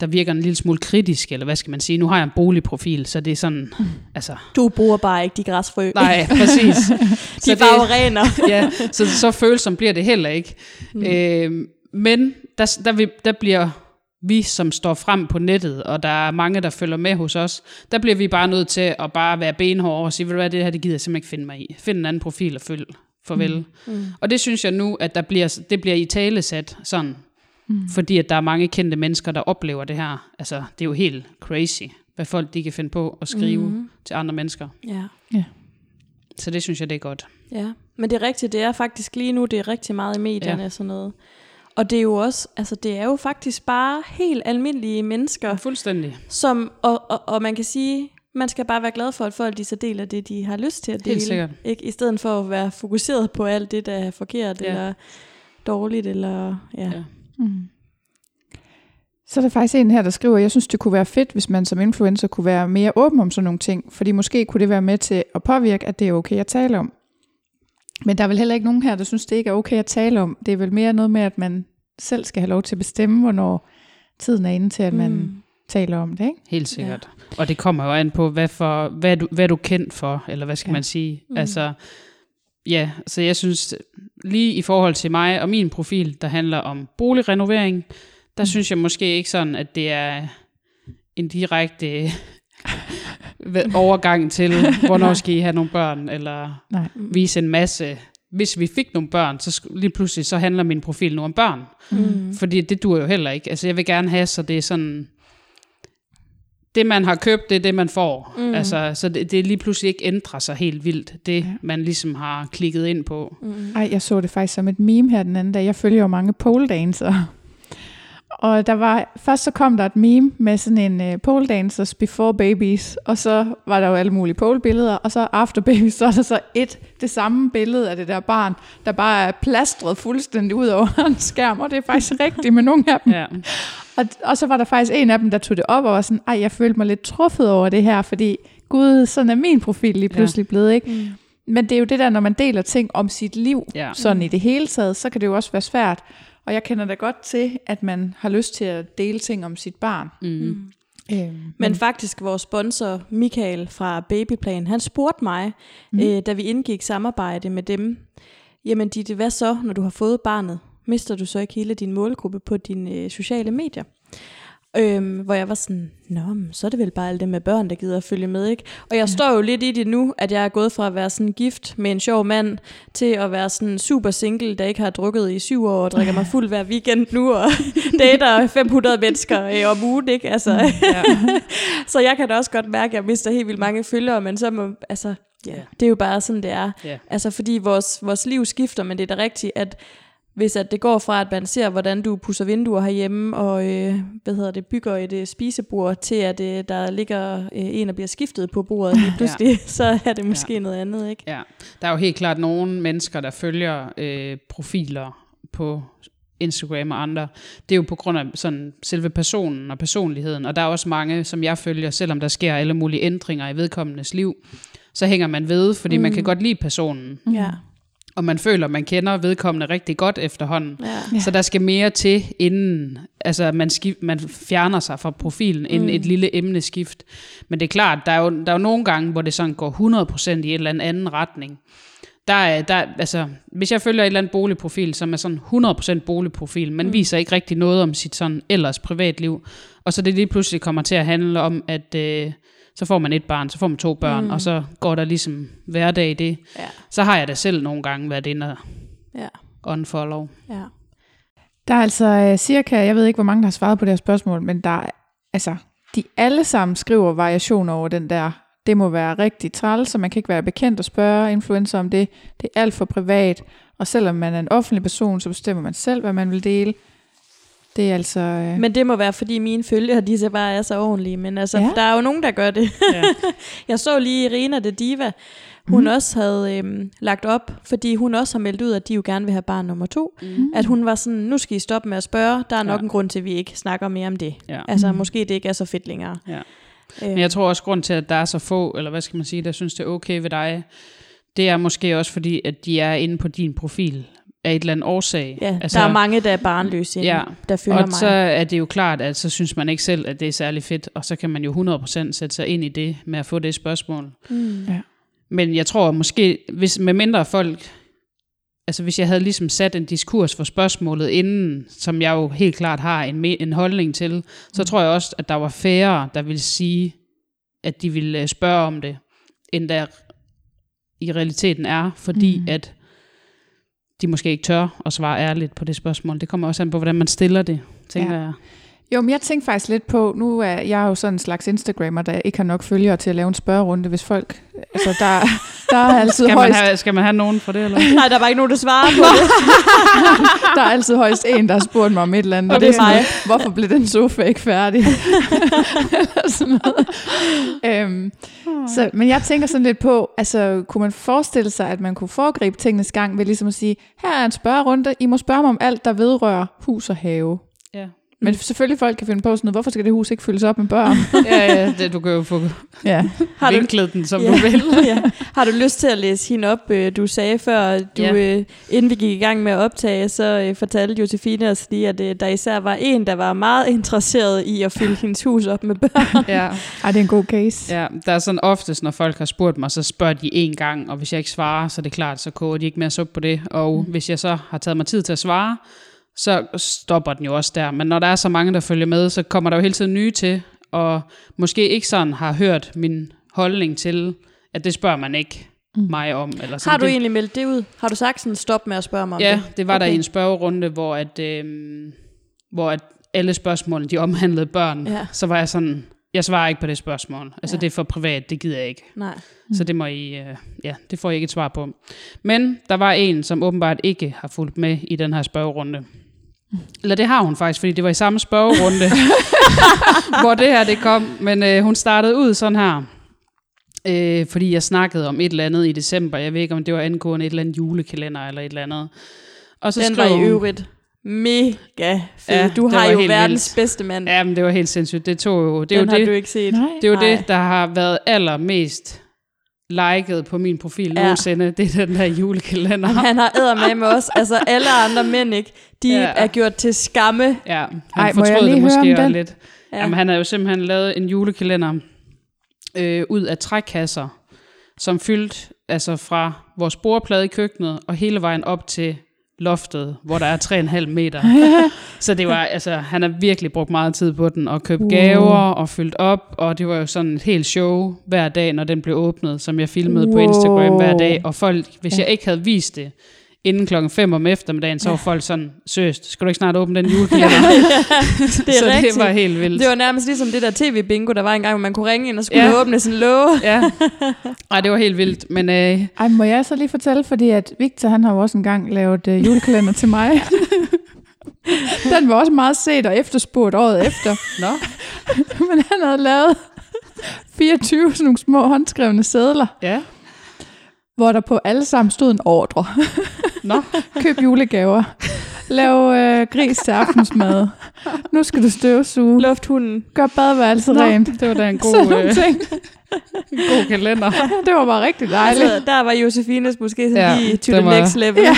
Speaker 3: der virker en lille smule kritisk, eller hvad skal man sige. Nu har jeg en boligprofil, så det er sådan, altså,
Speaker 2: Du bruger bare ikke de græsfrø.
Speaker 3: nej, præcis.
Speaker 2: de farver rener.
Speaker 3: ja, så så følsomt bliver det heller ikke. Mm. Øh, men der, der, vil, der bliver vi, som står frem på nettet, og der er mange, der følger med hos os, der bliver vi bare nødt til at bare være benhårde og sige, ved du hvad, det her, det gider jeg simpelthen ikke finde mig i. Find en anden profil og følg. Farvel. Mm. Mm. Og det synes jeg nu, at der bliver, det bliver i tale sat sådan, mm. fordi at der er mange kendte mennesker, der oplever det her. Altså, det er jo helt crazy, hvad folk de kan finde på at skrive mm. til andre mennesker.
Speaker 2: Ja.
Speaker 3: Så det synes jeg, det er godt.
Speaker 2: Ja, men det er rigtigt, det er faktisk lige nu, det er rigtig meget i medierne
Speaker 3: Ja.
Speaker 2: og sådan noget. Og det er jo også, altså det er jo faktisk bare helt almindelige mennesker,
Speaker 3: Fuldstændig.
Speaker 2: som, og, og, og man kan sige, man skal bare være glad for, at folk de så deler det, de har lyst til at dele.
Speaker 3: Helt sikkert.
Speaker 2: Ikke? I stedet for at være fokuseret på alt det, der er forkert,
Speaker 3: Ja.
Speaker 2: eller dårligt, eller ja.
Speaker 3: Ja.
Speaker 2: ja.
Speaker 1: Mm. Så er der faktisk en her, der skriver, jeg synes, det kunne være fedt, hvis man som influencer kunne være mere åben om sådan nogle ting, fordi måske kunne det være med til at påvirke, at det er okay at tale om. Men der er vel heller ikke nogen her, der synes, det ikke er okay at tale om. Det er vel mere noget med, at man selv skal have lov til at bestemme, hvornår tiden er inde til, at man mm. taler om det, ikke?
Speaker 3: Helt sikkert. Ja. Og det kommer jo an på, hvad, for, hvad, er du, hvad er du kendt for, eller hvad skal
Speaker 1: Ja.
Speaker 3: man sige.
Speaker 2: Mm.
Speaker 3: Altså, ja, så jeg synes, lige i forhold til mig og min profil, der handler om boligrenovering, der mm. synes jeg måske ikke sådan, at det er en direkte overgang til, hvornår skal I have nogle børn, eller
Speaker 1: Nej.
Speaker 3: vise en masse. Hvis vi fik nogle børn, så lige pludselig så handler min profil nu om børn.
Speaker 2: Mm.
Speaker 3: Fordi det dur jo heller ikke. Altså jeg vil gerne have, så det er sådan, det man har købt, det er det man får. Mm. Altså, så det, det lige pludselig ikke ændrer sig helt vildt, det ja. man ligesom har klikket ind på.
Speaker 2: Mm.
Speaker 1: Ej, jeg så det faktisk som et meme her den anden dag. Jeg følger jo mange pole dancer. Og der var, først så kom der et meme med sådan en uh, pole dancers before babies, og så var der jo alle mulige pole billeder, og så after babies, så er der så et, det samme billede af det der barn, der bare er plastret fuldstændig ud over en skærm, og det er faktisk rigtigt med nogle af dem.
Speaker 3: Ja.
Speaker 1: Og, og så var der faktisk en af dem, der tog det op og var sådan, ej, jeg følte mig lidt truffet over det her, fordi gud, sådan er min profil lige pludselig ja. blevet, ikke?
Speaker 2: Mm.
Speaker 1: Men det er jo det der, når man deler ting om sit liv,
Speaker 3: Ja.
Speaker 1: sådan i det hele taget, så kan det jo også være svært. Og jeg kender da godt til, at man har lyst til at dele ting om sit barn.
Speaker 3: Mm.
Speaker 1: Øhm,
Speaker 2: Men faktisk vores sponsor Michael fra Babyplan, han spurgte mig, mm. øh, da vi indgik samarbejde med dem, jamen Ditte, hvad så, når du har fået barnet? Mister du så ikke hele din målgruppe på dine øh, sociale medier? Øhm, hvor jeg var sådan, nå, så er det vel bare alle dem med børn, der gider at følge med, ikke? Og jeg ja. står jo lidt i det nu, at jeg er gået fra at være sådan gift med en sjov mand, til at være sådan super single, der ikke har drukket i syv år, og drikker mig fuld hver weekend nu, og dater 500 mennesker øh, om ugen, ikke? Altså,
Speaker 3: Ja.
Speaker 2: så jeg kan da også godt mærke, at jeg mister helt vildt mange følgere, men så må, altså, ja, det er jo bare sådan, det er.
Speaker 3: Ja.
Speaker 2: Altså, fordi vores, vores liv skifter, men det er da rigtigt, at hvis at det går fra, at man ser, hvordan du pusser vinduer herhjemme, og øh, hvad hedder det, bygger et øh, spisebord, til at øh, der ligger øh, en, der bliver skiftet på bordet lige pludselig, ja. så er det måske ja. noget andet, ikke?
Speaker 3: Ja, der er jo helt klart nogle mennesker, der følger øh, profiler på Instagram og andre. Det er jo på grund af sådan selve personen og personligheden, og der er også mange, som jeg følger, selvom der sker alle mulige ændringer i vedkommendes liv, så hænger man ved, fordi mm. man kan godt lide personen,
Speaker 2: Ja.
Speaker 3: Og man føler, man kender vedkommende rigtig godt efterhånden.
Speaker 2: Ja.
Speaker 3: Så der skal mere til, inden altså man, skift, man fjerner sig fra profilen, inden
Speaker 2: Mm.
Speaker 3: et lille emneskift. Men det er klart, der er jo, der er jo nogle gange, hvor det sådan går 100% i en eller anden anden retning. Der er, der, altså, hvis jeg følger et eller andet boligprofil, som er sådan 100% boligprofil, man mm. viser ikke rigtig noget om sit sådan ellers privatliv, og så det lige pludselig kommer til at handle om, at øh, så får man et barn, så får man to børn, mm. og så går der ligesom hverdag i det.
Speaker 2: Ja.
Speaker 3: Så har jeg da selv nogle gange været inde og
Speaker 2: Ja.
Speaker 3: unfollow.
Speaker 2: Ja.
Speaker 1: Der er altså øh, cirka, jeg ved ikke, hvor mange der har svaret på det her spørgsmål, men der er, altså, de alle sammen skriver variationer over den der, det må være rigtig træls, så man kan ikke være bekendt og spørge influencer om det. Det er alt for privat, og selvom man er en offentlig person, så bestemmer man selv, hvad man vil dele. Det er altså... Øh,
Speaker 2: Men det må være, fordi mine følgere, de så bare er så ordentlige. Men altså,
Speaker 1: Ja.
Speaker 2: der er jo nogen, der gør det.
Speaker 3: Ja.
Speaker 2: Jeg så lige Irina de Diva, hun mm. også havde øhm, lagt op, fordi hun også har meldt ud, at de jo gerne vil have barn nummer to.
Speaker 3: Mm.
Speaker 2: At hun var sådan, nu skal I stoppe med at spørge, der er nok
Speaker 3: Ja.
Speaker 2: en grund til, at vi ikke snakker mere om det.
Speaker 3: Ja.
Speaker 2: Altså,
Speaker 1: Mhm.
Speaker 2: måske det ikke er så fedt længere.
Speaker 3: Ja.
Speaker 2: Øh,
Speaker 3: Men jeg tror også, grund til, at der er så få, eller hvad skal man sige, der synes, det er okay ved dig, det er måske også fordi, at de er inde på din profil af et eller andet årsag.
Speaker 2: ja, altså, der er mange, der er barnløse,
Speaker 3: Ja,
Speaker 2: der følger
Speaker 3: og
Speaker 2: mig.
Speaker 3: så er det jo klart, at så synes man ikke selv, at det er særlig fedt, og så kan man jo 100% sætte sig ind i det med at få det spørgsmål.
Speaker 2: Mm.
Speaker 1: Ja.
Speaker 3: Men jeg tror måske, hvis med mindre folk, altså hvis jeg havde ligesom sat en diskurs for spørgsmålet inden, som jeg jo helt klart har en, me- en holdning til, så tror jeg også, at der var færre, der ville sige, at de ville øh, spørge om det, end der i realiteten er, fordi mm. at de måske ikke tør at svare ærligt på det spørgsmål. Det kommer også an på, hvordan man stiller det, tænker
Speaker 1: Ja.
Speaker 3: jeg.
Speaker 1: Jo, men jeg tænker faktisk lidt på, nu er jeg er jo sådan en slags Instagrammer, der ikke har nok følgere til at lave en spørgerunde, hvis folk, altså der, der er altid
Speaker 3: Skal man,
Speaker 1: højst,
Speaker 3: have, skal man have nogen for det, eller?
Speaker 2: Nej, der var ikke nogen, der svarede på det.
Speaker 1: der er altid højst en, der har spurgt mig om et eller andet,
Speaker 2: Og det er
Speaker 1: sådan
Speaker 2: mig.
Speaker 1: noget, hvorfor blev den sofa ikke færdig? Eller sådan noget. Øhm, så, men jeg tænker sådan lidt på, altså kunne man forestille sig, at man kunne foregribe tingenes gang ved ligesom at sige, her er en spørgerunde, I må spørge mig om alt, der vedrører hus og have. Men selvfølgelig folk kan finde på sådan noget, hvorfor skal det hus ikke fyldes op med børn?
Speaker 3: ja, ja, det, du kan jo få
Speaker 1: ja.
Speaker 2: Har du,
Speaker 3: vinklet den, som
Speaker 2: ja,
Speaker 3: du vil.
Speaker 2: ja. Har du lyst til at læse hende op? Øh, Du sagde før, du,
Speaker 3: Ja.
Speaker 2: øh, inden vi gik i gang med at optage, så øh, fortalte Josefine os lige, at øh, der især var en, der var meget interesseret i at fylde hendes hus op med børn.
Speaker 3: ja.
Speaker 1: Ej, det er en god case.
Speaker 3: ja, der er sådan oftest, når folk har spurgt mig, så spørger de en gang, og hvis jeg ikke svarer, så er det klart, så koger de ikke mere suppe på det. Og mm. hvis jeg så har taget mig tid til at svare, så stopper den jo også der. Men når der er så mange, der følger med, så kommer der jo hele tiden nye til, og måske ikke sådan har hørt min holdning til, at det spørger man ikke mm. mig om. Eller sådan.
Speaker 2: Har du
Speaker 3: det,
Speaker 2: egentlig meldt det ud? Har du sagt sådan, stop med at spørge mig om
Speaker 3: Ja,
Speaker 2: det?
Speaker 3: det var okay. der i en spørgerunde, hvor, at, øhm, hvor at alle spørgsmålene, de omhandlede børn.
Speaker 2: Ja.
Speaker 3: Så var jeg sådan, jeg svarer ikke på det spørgsmål. Altså
Speaker 2: Ja.
Speaker 3: det er for privat, det gider jeg ikke.
Speaker 2: Nej.
Speaker 3: Så det må I, øh, ja, det får I ikke et svar på. Men der var en, som åbenbart ikke har fulgt med i den her spørgerunde. Eller det har hun faktisk, fordi det var i samme spørgerunde, hvor det her det kom. Men øh, hun startede ud sådan her, øh, fordi jeg snakkede om et eller andet i december. Jeg ved ikke, om det var angående et eller andet julekalender eller et eller andet. Og så
Speaker 2: Den
Speaker 3: skrev
Speaker 2: var i øvrigt mega fed.
Speaker 3: Ja,
Speaker 2: du har jo verdens
Speaker 3: vildt.
Speaker 2: bedste mand.
Speaker 3: Ja, men det var helt sindssygt. Det tog jo, det er
Speaker 2: Den
Speaker 3: jo
Speaker 2: har
Speaker 3: det,
Speaker 2: du ikke set.
Speaker 1: Nej.
Speaker 3: det, er jo
Speaker 2: Nej.
Speaker 3: det, der har været allermest liket på min profil
Speaker 2: Ja.
Speaker 3: nogensinde. Det er den der julekalender.
Speaker 2: Han har med med os. Altså alle andre mænd, ikke? De
Speaker 3: Ja.
Speaker 2: er gjort til skamme.
Speaker 3: Ja, han
Speaker 1: Ej,
Speaker 3: fortrød
Speaker 1: lige
Speaker 3: det måske også lidt.
Speaker 2: Ja.
Speaker 3: Ja. Jamen, han har jo simpelthen lavet en julekalender øh, ud af trækasser, som fyldt altså fra vores bordplade i køkkenet og hele vejen op til loftet, hvor der er 3,5 meter. Så det var, altså, han har virkelig brugt meget tid på den, og købt
Speaker 1: Wow.
Speaker 3: gaver og fyldt op, og det var jo sådan et helt show hver dag, når den blev åbnet, som jeg filmede på Instagram hver
Speaker 1: Wow.
Speaker 3: dag, og folk, hvis
Speaker 1: Ja.
Speaker 3: jeg ikke havde vist det, inden klokken 5 om eftermiddagen, så var folk sådan, seriøst, skal du ikke snart åbne den julekalender?
Speaker 2: Det er
Speaker 3: så
Speaker 2: rigtigt.
Speaker 3: det var helt vildt.
Speaker 2: Det var nærmest ligesom det der tv-bingo, der var engang, hvor man kunne ringe ind og skulle
Speaker 3: Ja.
Speaker 2: ja. åbne sin låge.
Speaker 3: Ja, Ej, det var helt vildt. Men øh,
Speaker 1: Ej, må jeg så lige fortælle, fordi at Victor, han har jo også engang lavet øh, julekalender til mig. Den var også meget set og efterspurgt året efter.
Speaker 3: nå,
Speaker 1: Men han havde lavet 24 sådan nogle små håndskrevne sædler,
Speaker 3: ja,
Speaker 1: hvor der på alle sammen stod en ordre.
Speaker 3: Nå,
Speaker 1: Køb julegaver. Lav øh, gris til aftensmad. Nu skal du støvsuge.
Speaker 2: Lufthunden.
Speaker 1: Gør badeværelset
Speaker 3: Nå,
Speaker 1: rent.
Speaker 3: det var da en god, øh,
Speaker 1: ting.
Speaker 3: en god kalender.
Speaker 1: Det var bare rigtig dejligt.
Speaker 2: Altså, der var Josefines måske sådan
Speaker 3: Ja,
Speaker 2: lige to
Speaker 3: den
Speaker 2: the
Speaker 3: var-
Speaker 2: next level.
Speaker 1: Ja.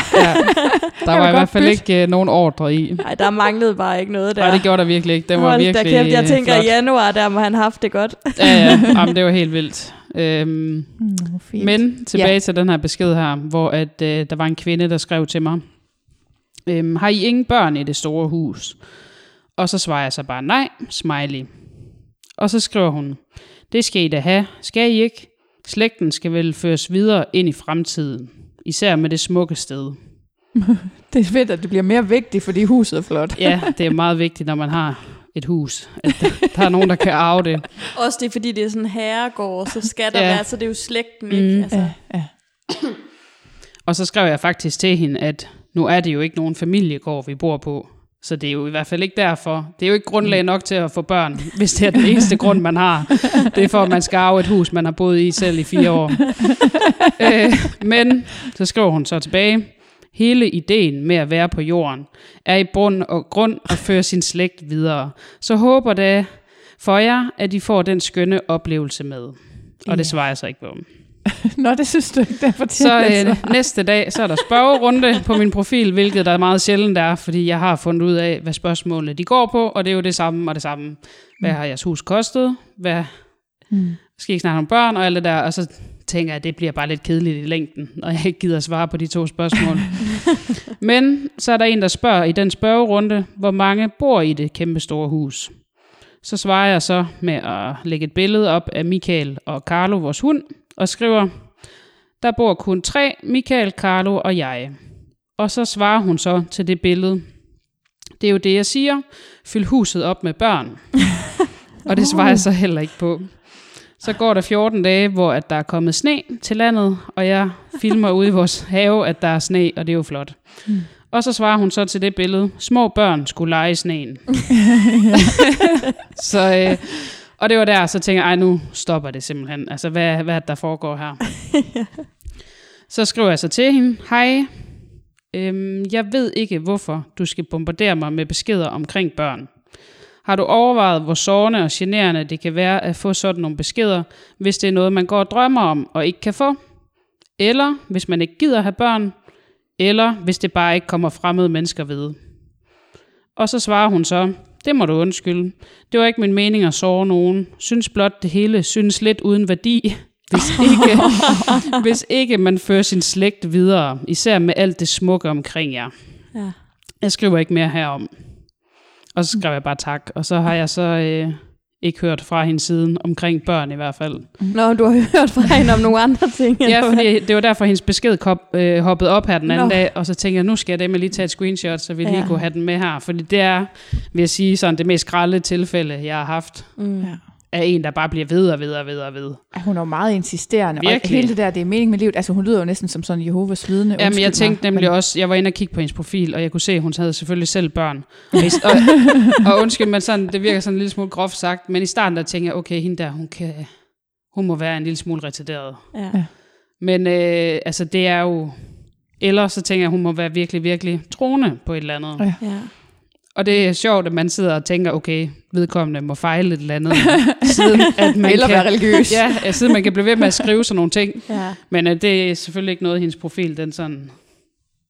Speaker 3: Der var i hvert fald
Speaker 1: bytte.
Speaker 3: ikke øh, nogen ordre i.
Speaker 2: Nej, der manglede bare ikke noget der.
Speaker 3: Nej, det gjorde der virkelig ikke. Den var
Speaker 2: Hold
Speaker 3: virkelig
Speaker 2: kæft, jeg tænker,
Speaker 3: flot.
Speaker 2: i januar, der må han haft det godt.
Speaker 3: Ja, ja. Jamen, det var helt vildt. Øhm,
Speaker 1: Mm, fint.
Speaker 3: men tilbage
Speaker 1: Ja.
Speaker 3: til den her besked her, hvor at, øh, der var en kvinde, der skrev til mig, øhm, har I ingen børn i det store hus? Og så svarer jeg så bare, nej, smiley. Og så skriver hun, det skal I da have, skal I ikke? Slægten skal vel føres videre ind i fremtiden, især med det smukke sted.
Speaker 1: Det er fedt, at det bliver mere vigtigt, fordi huset er flot.
Speaker 3: Ja, det er meget vigtigt, når man har et hus, at der, der er nogen, der kan arve det.
Speaker 2: Også det, fordi det er sådan en herregård, så skal der
Speaker 3: Ja.
Speaker 2: ja. være, så det er jo slægten, ikke?
Speaker 3: Mm.
Speaker 2: Altså,
Speaker 1: Ja, ja.
Speaker 3: Og så skrev jeg faktisk til hende, at nu er det jo ikke nogen familiegård, vi bor på. Så det er jo i hvert fald ikke derfor. Det er jo ikke grundlag nok til at få børn, hvis det er den eneste grund, man har. Det er for, at man skal arve et hus, man har boet i selv i fire år. øh, men så skriver hun så tilbage, hele ideen med at være på jorden, er i bund og grund at føre sin slægt videre. Så håber det for jer, at I får den skønne oplevelse med. Og
Speaker 1: Ja.
Speaker 3: det svarer jeg så ikke på.
Speaker 1: Nå, det synes du ikke, er for
Speaker 3: Så øh, næste dag, så er der spørgerunde på min profil, hvilket der er meget sjældent er, fordi jeg har fundet ud af, hvad spørgsmålene de går på, og det er jo det samme og det samme. Hvad har jeres hus kostet? Hvad
Speaker 1: Mm.
Speaker 3: skal I snakke om børn og alt det der? Og så tænker jeg, at det bliver bare lidt kedeligt i længden, når jeg ikke gider svare på de to spørgsmål. Men så er der en, der spørger i den spørgerunde, hvor mange bor i det kæmpe store hus. Så svarer jeg så med at lægge et billede op af Michael og Carlo, vores hund, og skriver, der bor kun tre, Michael, Carlo og jeg. Og så svarer hun så til det billede. Det er jo det, jeg siger. Fyld huset op med børn. og det svarer jeg så heller ikke på. Så går der 14 dage, hvor at der er kommet sne til landet, og jeg filmer ude i vores have, at der er sne, og det er jo flot.
Speaker 1: Mm.
Speaker 3: Og så svarer hun så til det billede, små børn skulle lege i sneen. så, øh, og det var der, så tænker jeg, ej nu stopper det simpelthen. Altså, hvad, hvad er der foregår her? Så skriver jeg så til hende, hej, øhm, jeg ved ikke, hvorfor du skal bombardere mig med beskeder omkring børn. Har du overvejet, hvor sårende og generende det kan være at få sådan nogle beskeder, hvis det er noget, man går og drømmer om og ikke kan få? Eller hvis man ikke gider have børn, eller hvis det bare ikke kommer fremmede mennesker ved. Og så svarer hun så, det må du undskylde. Det var ikke min mening at såre nogen. Synes blot det hele synes lidt uden værdi, hvis ikke, hvis ikke man fører sin slægt videre, især med alt det smukke omkring jer.
Speaker 2: Ja.
Speaker 3: Jeg skriver ikke mere herom. Og så skrev jeg bare tak, og så har jeg så øh, ikke hørt fra hende siden, omkring børn i hvert fald.
Speaker 2: Nå, du har hørt fra hende om nogle andre ting.
Speaker 3: Ja, fordi det var derfor, hendes besked kom, øh, hoppede op her den anden
Speaker 2: Nå.
Speaker 3: dag, og så tænkte jeg, nu skal jeg dem lige tage et screenshot, så vi lige
Speaker 2: Ja.
Speaker 3: kunne have den med her. Fordi det er, vil jeg sige, sådan det mest grælde tilfælde, jeg har haft,
Speaker 2: Mm.
Speaker 1: Ja.
Speaker 3: Af en, der bare bliver ved og ved og ved og ved.
Speaker 1: Ja, Hun er jo meget insisterende, og
Speaker 3: Virkelig.
Speaker 1: hele det der, det er mening med livet. Altså, hun lyder jo næsten som sådan Jehovas vidne.
Speaker 3: Jamen, jeg tænkte
Speaker 1: mig,
Speaker 3: nemlig
Speaker 1: men-
Speaker 3: også, jeg var inde og kigge på hendes profil, og jeg kunne se, at hun havde selvfølgelig selv børn. Og, og, og undskyld, men sådan, det virker sådan en lille smule groft sagt, men i starten der tænkte jeg, okay, hende der, hun, kan, hun må være en lille smule retarderet.
Speaker 2: Ja.
Speaker 1: Ja.
Speaker 3: Men øh, altså, det er jo... Eller så tænker jeg, hun må være virkelig, virkelig troende på et eller andet.
Speaker 1: Ja.
Speaker 2: Ja.
Speaker 3: Og det er sjovt, at man sidder og tænker, okay, vedkommende må fejle et eller andet, siden at man
Speaker 1: Eller
Speaker 3: kan,
Speaker 1: være religiøs.
Speaker 3: ja, siden man kan blive ved med at skrive sådan nogle ting.
Speaker 2: ja.
Speaker 3: Men øh, det er selvfølgelig ikke noget, hendes profil, den sådan,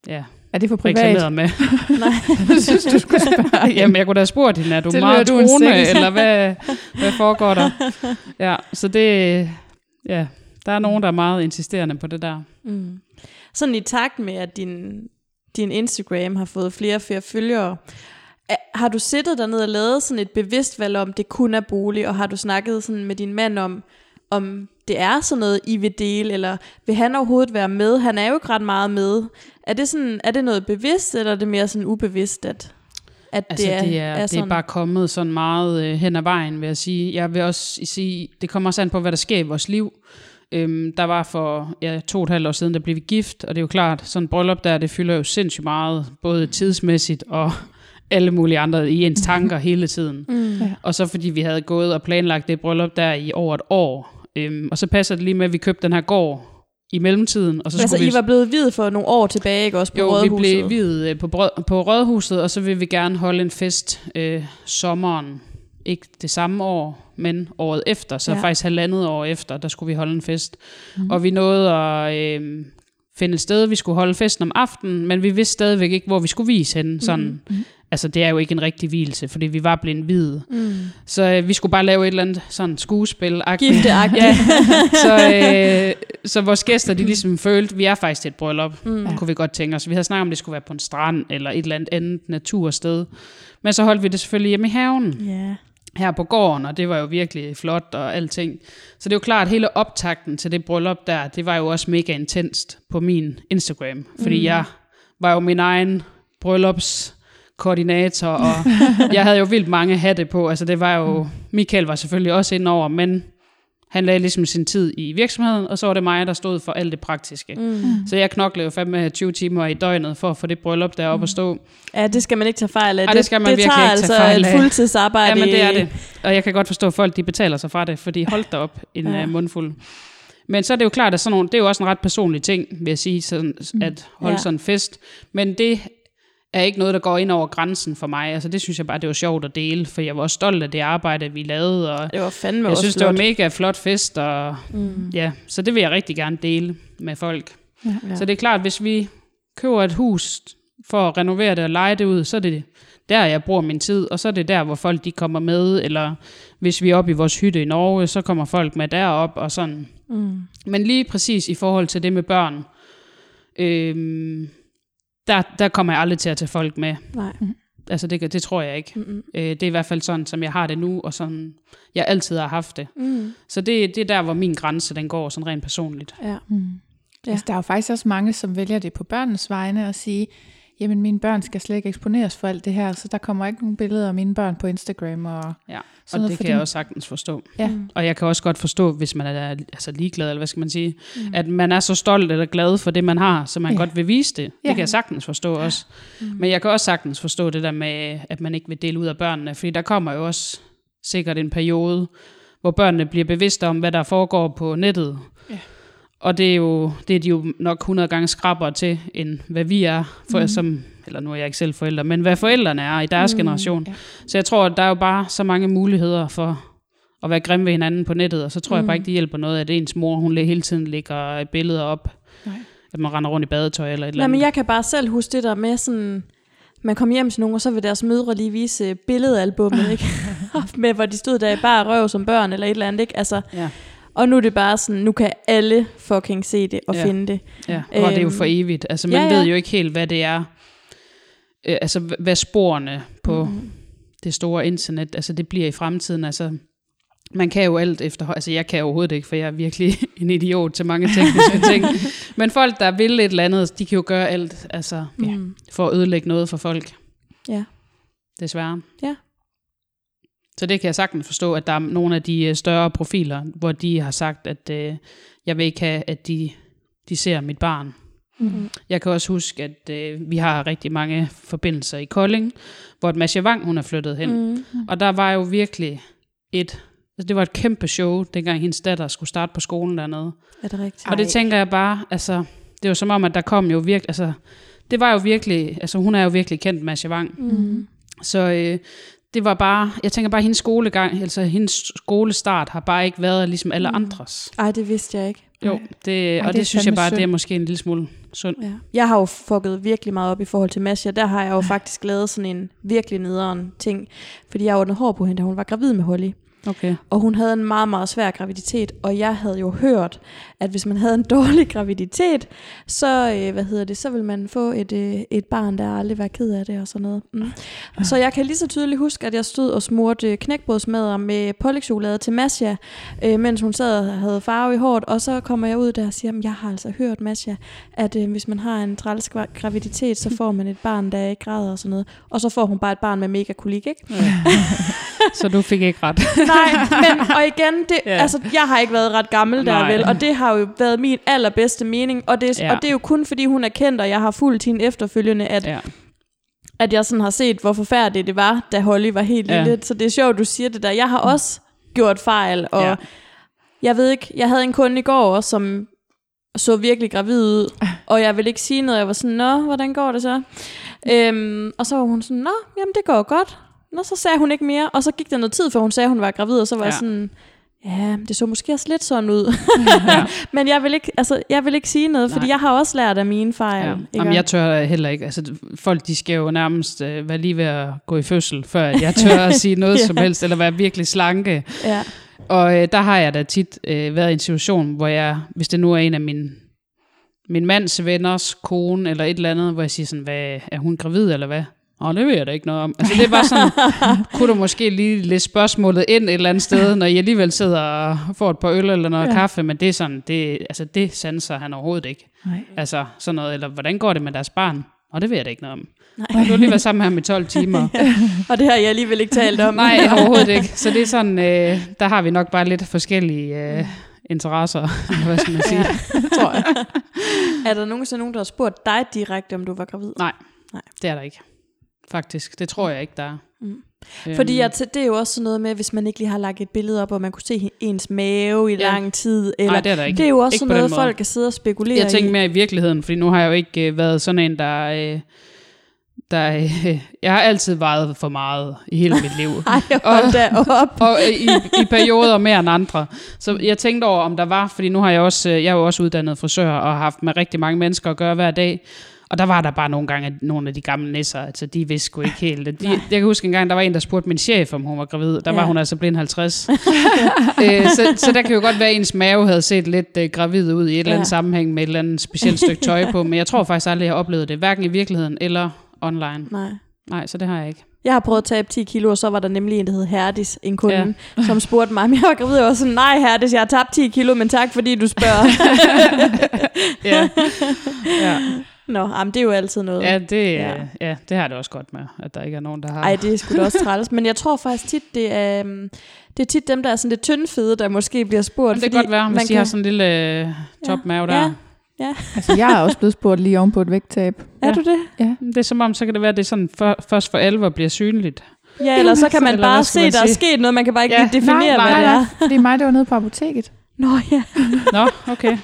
Speaker 3: ja,
Speaker 1: Er det for privat?
Speaker 3: med.
Speaker 2: Nej.
Speaker 1: Jeg synes, du skulle spørge.
Speaker 3: Jamen, jeg kunne da have spurgt hende, er du
Speaker 1: Det
Speaker 3: meget troende, eller hvad, hvad foregår der? Ja, så det, ja, der er nogen, der er meget insisterende på det der.
Speaker 2: Mm. Sådan i takt med, at din, din Instagram har fået flere og flere følgere, er- har du siddet dernede og lavet sådan et bevidst valg om, det kun er bolig, og har du snakket sådan med din mand om, om det er sådan noget, I vil dele, eller vil han overhovedet være med? Han er jo ikke ret meget med. Er det, sådan, er det noget bevidst, eller er det mere sådan ubevidst, at, at
Speaker 3: Altså,
Speaker 2: det er,
Speaker 3: det er,
Speaker 2: er
Speaker 3: det er
Speaker 2: sådan?
Speaker 3: bare kommet sådan meget øh, hen ad vejen, vil jeg sige. Jeg vil også sige, det kommer også an på, hvad der sker i vores liv. Øhm, der var for ja, to og et halvt år siden, der blev vi gift, og det er jo klart, sådan et bryllup der, det fylder jo sindssygt meget, både tidsmæssigt og alle mulige andre i ens tanker hele tiden.
Speaker 2: Mm.
Speaker 1: Ja.
Speaker 3: Og så fordi vi havde gået og planlagt det bryllup der i over et år, øhm, og så passer det lige med, at vi købte den her gård i mellemtiden, og så
Speaker 2: Altså,
Speaker 3: skulle vi...
Speaker 2: I var blevet videt for nogle år tilbage, ikke også på
Speaker 3: Jo, vi
Speaker 2: Rådhuset?
Speaker 3: blev videt øh, på, brød, på Rådhuset, og så vil vi gerne holde en fest øh, sommeren. Ikke det samme år, men året efter. Så
Speaker 2: Ja.
Speaker 3: faktisk halvandet år efter, der skulle vi holde en fest. Mm. Og vi nåede at øh, finde et sted, vi skulle holde festen om aftenen, men vi vidste stadigvæk ikke, hvor vi skulle vise hende. Sådan. Mm. Altså, det er jo ikke en rigtig hvilelse, fordi vi var blevet videt.
Speaker 2: Mm.
Speaker 3: Så øh, vi skulle bare lave et eller andet sådan skuespil
Speaker 2: Gifteagtigt.
Speaker 3: Ja, så, øh, så vores gæster, de ligesom følte, vi er faktisk til et bryllup, mm. kunne vi godt tænke os. Vi havde snakket om, det skulle være på en strand, eller et eller andet andet natursted. Men så holdt vi det selvfølgelig hjemme i haven,
Speaker 2: Ja.
Speaker 3: her på gården, og det var jo virkelig flot og alting. Så det er jo klart, at hele optakten til det bryllup der, det var jo også mega intenst på min Instagram, fordi mm. jeg var jo min egen bryllups koordinator, og jeg havde jo vildt mange hatte på. Altså det var jo, Michael var selvfølgelig også inde over, men han lagde ligesom sin tid i virksomheden, og så var det mig, der stod for alt det praktiske. Mm. Så jeg knoklede jo fandme 20 timer i døgnet for at få det bryllup deroppe at stå.
Speaker 2: Ja, det skal man ikke tage fejl af.
Speaker 3: Ej, det skal man
Speaker 2: det
Speaker 3: virkelig
Speaker 2: tager
Speaker 3: ikke tage
Speaker 2: altså
Speaker 3: fejl
Speaker 2: et
Speaker 3: af.
Speaker 2: fuldtidsarbejde.
Speaker 3: Ja, men det er det. Og jeg kan godt forstå, at folk de betaler sig fra det, fordi holdt op en
Speaker 2: Ja.
Speaker 3: ja. mundfuld. Men så er det jo klart, at sådan nogle, det er jo også en ret personlig ting, vil jeg sige, sådan, at holde
Speaker 2: ja.
Speaker 3: sådan en fest. Men det er ikke noget, der går ind over grænsen for mig. Altså det synes jeg bare, det var sjovt at dele, for jeg var også stolt af det arbejde, vi lavede, og
Speaker 2: Det var fandme
Speaker 3: jeg
Speaker 2: også
Speaker 3: synes,
Speaker 2: flot.
Speaker 3: det var mega flot fest, og
Speaker 2: Mm.
Speaker 3: ja, så det vil jeg rigtig gerne dele med folk.
Speaker 1: Ja.
Speaker 2: Ja.
Speaker 3: Så det er klart, hvis vi køber et hus for at renovere det og lege det ud, så er det der, jeg bruger min tid, og så er det der, hvor folk de kommer med, eller hvis vi er oppe i vores hytte i Norge, så kommer folk med derop og sådan.
Speaker 2: Mm.
Speaker 3: Men lige præcis i forhold til det med børn, øhm, der, der kommer jeg aldrig til at tage folk med.
Speaker 2: Nej.
Speaker 3: Altså det, det tror jeg ikke.
Speaker 2: Mm-mm.
Speaker 3: Øh, det er i hvert fald sådan, som jeg har det nu, og sådan jeg altid har haft det.
Speaker 2: Mm.
Speaker 3: Så det, det er der, hvor min grænse den går, sådan rent personligt.
Speaker 2: Ja.
Speaker 1: Mm.
Speaker 2: Ja.
Speaker 1: Ja. Altså, der er jo faktisk også mange, som vælger det på børnenes vegne og sige, jamen mine børn skal slet ikke eksponeres for alt det her, så der kommer ikke nogen billeder af mine børn på Instagram. Og
Speaker 3: Ja, og
Speaker 1: Sådan noget,
Speaker 3: det
Speaker 1: fordi-
Speaker 3: kan jeg også sagtens forstå.
Speaker 1: Ja.
Speaker 2: Mm.
Speaker 3: Og jeg kan også godt forstå, hvis man er altså ligeglad, eller hvad skal man sige, mm. at man er så stolt eller glad for det, man har, så man
Speaker 1: Ja.
Speaker 3: ja. godt vil vise det. Det
Speaker 1: Ja.
Speaker 3: kan jeg sagtens forstå også. Mm. Men jeg kan også sagtens forstå det der med, at man ikke vil dele ud af børnene, fordi der kommer jo også sikkert en periode, hvor børnene bliver bevidste om, hvad der foregår på nettet.
Speaker 1: Ja.
Speaker 3: Og det er, jo, det er de jo nok 100 gange skrappere til, end hvad vi er, for, mm. som, eller nu er jeg ikke selv forældre, men hvad forældrene er i deres mm, generation.
Speaker 1: ja.
Speaker 3: Så jeg tror, at der er jo bare så mange muligheder for at være grimme ved hinanden på nettet, og så tror mm. jeg bare ikke, det hjælper noget, at ens mor, hun hele tiden lægger billeder op,
Speaker 1: Nej.
Speaker 3: at man render rundt i badetøj eller et eller
Speaker 2: Nej,
Speaker 3: andet.
Speaker 2: men jeg kan bare selv huske det der med sådan... Man kom hjem til nogen, og så vil deres mødre lige vise billedalbummet, ikke? med hvor de stod der i bare røv som børn, eller et eller andet, ikke? Altså,
Speaker 3: Ja,
Speaker 2: og nu er det bare sådan, nu kan alle fucking se det og
Speaker 3: Ja.
Speaker 2: finde det.
Speaker 3: ja. og det er jo
Speaker 2: Øhm,
Speaker 3: for evigt. Altså, man
Speaker 2: ja,
Speaker 3: ja, ved jo ikke helt, hvad det er. Øh, altså, hvad sporene på
Speaker 2: Mhm.
Speaker 3: mm. det store internet, altså det bliver i fremtiden. Altså, man kan jo alt efter, altså jeg kan overhovedet ikke, for jeg er virkelig en idiot til mange tekniske ting. Men folk, der vil et eller andet, de kan jo gøre alt, altså ja,
Speaker 2: Mm.
Speaker 3: for at ødelægge noget for folk.
Speaker 2: Ja.
Speaker 3: Desværre.
Speaker 2: Ja.
Speaker 3: Så det kan jeg sagtens forstå, at der er nogle af de øh, større profiler, hvor de har sagt, at øh, jeg vil ikke have, at de, de ser mit barn.
Speaker 2: Mm.
Speaker 3: Jeg kan også huske, at øh, vi har rigtig mange forbindelser i Kolding, hvor Masha Wang, hun er flyttet hen.
Speaker 2: Mm.
Speaker 3: Og der var jo virkelig et, altså det var et kæmpe show, dengang hendes datter skulle starte på skolen dernede.
Speaker 2: Er det rigtigt?
Speaker 3: Og det tænker jeg bare, altså, det var som om, at der kom jo virkelig, altså, det var jo virkelig, altså hun er jo virkelig kendt, Masha Wang.
Speaker 2: Mm.
Speaker 3: Så øh, det var bare, jeg tænker bare, hendes skolegang, altså hendes skolestart har bare ikke været ligesom alle
Speaker 2: Mm.
Speaker 3: andres.
Speaker 2: Ej, det vidste jeg ikke.
Speaker 3: Jo, det,
Speaker 1: Ej,
Speaker 3: og
Speaker 1: det
Speaker 3: det, synes jeg bare,
Speaker 1: synd.
Speaker 3: det er måske en lille smule synd.
Speaker 2: Ja. Jeg har jo fucket virkelig meget op i forhold til Masha. Der har jeg jo faktisk lavet sådan en virkelig nederen ting. Fordi jeg ordnede hår på hende, da hun var gravid med Holly.
Speaker 3: Okay.
Speaker 2: Og hun havde en meget, meget svær graviditet, og jeg havde jo hørt, at hvis man havde en dårlig graviditet, så, øh, hvad hedder det, så vil man få et, øh, et barn, der aldrig var ked af det og sådan noget. Mm. Så jeg kan lige så tydeligt huske, at jeg stod og smurte knækbrødsmadder med pålægtschokolade til Masha, øh, mens hun sad og havde farve i håret, og så kommer jeg ud der og siger, at jeg har altså hørt, Masha, at øh, hvis man har en træls gra- graviditet, så får man et barn, der ikke græder og sådan noget. Og så får hun bare et barn med mega kolik, ikke?
Speaker 3: Så du fik ikke ret.
Speaker 2: Nej, men og igen, det,
Speaker 3: Ja.
Speaker 2: altså, jeg har ikke været ret gammel der
Speaker 3: Nej.
Speaker 2: vel, og det har jo været min allerbedste mening, og det,
Speaker 3: Ja.
Speaker 2: og det er jo kun fordi hun er kendt, og jeg har fulgt hende efterfølgende, at, ja. At jeg sådan har set, hvor forfærdeligt det var, da Holly var helt
Speaker 3: Ja.
Speaker 2: lille. Så det er sjovt, du siger det der. Jeg har også gjort fejl, og
Speaker 3: Ja.
Speaker 2: jeg ved ikke, jeg havde en kunde i går, som så virkelig gravid ud, og jeg ville ikke sige noget. Jeg var sådan, nå, hvordan går det så? Øhm, og så var hun sådan, nå, jamen det går godt. Nå, så sagde hun ikke mere, og så gik der noget tid, før hun sagde, at hun var gravid, og så var ja. jeg sådan, ja, det så måske også lidt sådan ud.
Speaker 3: Ja.
Speaker 2: Men jeg vil ikke, altså, jeg vil ikke sige noget, fordi
Speaker 3: Nej.
Speaker 2: jeg har også lært af mine fejl.
Speaker 3: Ja. Jamen, jeg tør heller ikke. Altså, folk de skal jo nærmest øh, være lige ved at gå i fødsel, før jeg tør at sige noget
Speaker 2: Ja.
Speaker 3: som helst, eller være virkelig slanke.
Speaker 2: ja.
Speaker 3: Og øh, der har jeg da tit øh, været i en situation, hvor jeg, hvis det nu er en af mine, min mands venners kone, eller et eller andet, hvor jeg siger sådan, hvad, er hun gravid, eller hvad? Åh, det ved jeg da ikke noget om. Altså det er bare sådan, kunne du måske lige læse spørgsmålet ind et eller andet sted, når I alligevel sidder og får et par øl eller noget
Speaker 1: Ja.
Speaker 3: kaffe, men det er sådan, det, altså det sanser han overhovedet ikke.
Speaker 1: Nej.
Speaker 3: Altså sådan noget, eller hvordan går det med deres barn? Og det ved jeg da ikke noget om.
Speaker 2: Nej.
Speaker 3: Du har lige været sammen med ham i 12 timer.
Speaker 2: Og det har jeg alligevel ikke talt om.
Speaker 3: Nej, overhovedet ikke. Så det er sådan, øh, der har vi nok bare lidt forskellige øh, interesser, hvad skal man sige.
Speaker 2: Ja, tror jeg. er der nogensinde nogen, der har spurgt dig direkte, om du var gravid?
Speaker 3: Nej,
Speaker 2: Nej.
Speaker 3: det er der ikke. Faktisk, det tror jeg ikke, der er.
Speaker 2: Mm.
Speaker 3: Øhm,
Speaker 2: Fordi jeg, det er jo også sådan noget med, hvis man ikke lige har lagt et billede op, og man kunne se ens mave i
Speaker 3: Ja.
Speaker 2: lang tid. Eller,
Speaker 3: Nej, det er der ikke.
Speaker 2: det er jo også
Speaker 3: Ikke
Speaker 2: sådan noget, folk kan sidde og spekulere
Speaker 3: Jeg tænker
Speaker 2: i.
Speaker 3: mere i virkeligheden, fordi nu har jeg jo ikke øh, været sådan en, der... Øh, der øh, jeg har altid vejet for meget i hele mit liv.
Speaker 2: Ej, hold da op.
Speaker 3: og øh, i, i perioder mere end andre. Så jeg tænkte over, om der var, fordi nu har jeg også, øh, jeg er jo også uddannet frisør, og har haft med rigtig mange mennesker at gøre hver dag. Og der var der bare nogle gange, at nogle af de gamle nisser, altså de vidste sgu ikke helt. De, jeg kan huske en gang, der var en, der spurgte min chef, om hun var gravid. Der ja. var
Speaker 2: Ja.
Speaker 3: hun altså blind 50. øh, så, så der kan jo godt være, at ens mave havde set lidt øh, gravid ud i et eller andet
Speaker 2: Ja.
Speaker 3: sammenhæng med et eller andet specielt stykke tøj på. Men jeg tror faktisk aldrig, jeg har oplevet det, hverken i virkeligheden eller online.
Speaker 2: Nej.
Speaker 3: Nej, så det har jeg ikke.
Speaker 2: Jeg har prøvet at tabe 10 kilo, og så var der nemlig en, der hed Herdis, en kunde, ja. som spurgte mig, om jeg var gravid. Jeg var sådan, nej Herdis, jeg har tabt 10 kilo, men tak fordi du spørger.
Speaker 3: Ja, ja.
Speaker 2: Nå, jamen, det er jo altid noget.
Speaker 3: ja, det,
Speaker 2: Ja.
Speaker 3: ja. ja, det har det også godt med, at der ikke er nogen, der har.
Speaker 2: Ej, det er sgu da også træls. Men jeg tror faktisk tit, det er, øhm, det er tit dem, der er sådan lidt tyndfede, der måske bliver spurgt.
Speaker 3: Men det kan godt være, hvis de har sådan en lille øh, topmave der.
Speaker 2: Ja.
Speaker 3: Ja.
Speaker 1: Altså, jeg er også blevet spurgt lige oven på et vægttab.
Speaker 2: Er
Speaker 3: Ja.
Speaker 2: du det?
Speaker 1: Ja.
Speaker 3: Det er som om, så kan det være, at det sådan for, først for alvor bliver synligt.
Speaker 2: Ja, eller så kan man
Speaker 3: Eller
Speaker 2: bare
Speaker 3: hvad
Speaker 2: se,
Speaker 3: man
Speaker 2: der er sket noget. Man kan bare ikke
Speaker 3: Ja,
Speaker 2: definere,
Speaker 3: nej,
Speaker 2: hvad
Speaker 3: nej,
Speaker 2: det er.
Speaker 1: Det er mig, der var nede på apoteket.
Speaker 2: Nå ja.
Speaker 3: Nå, okay.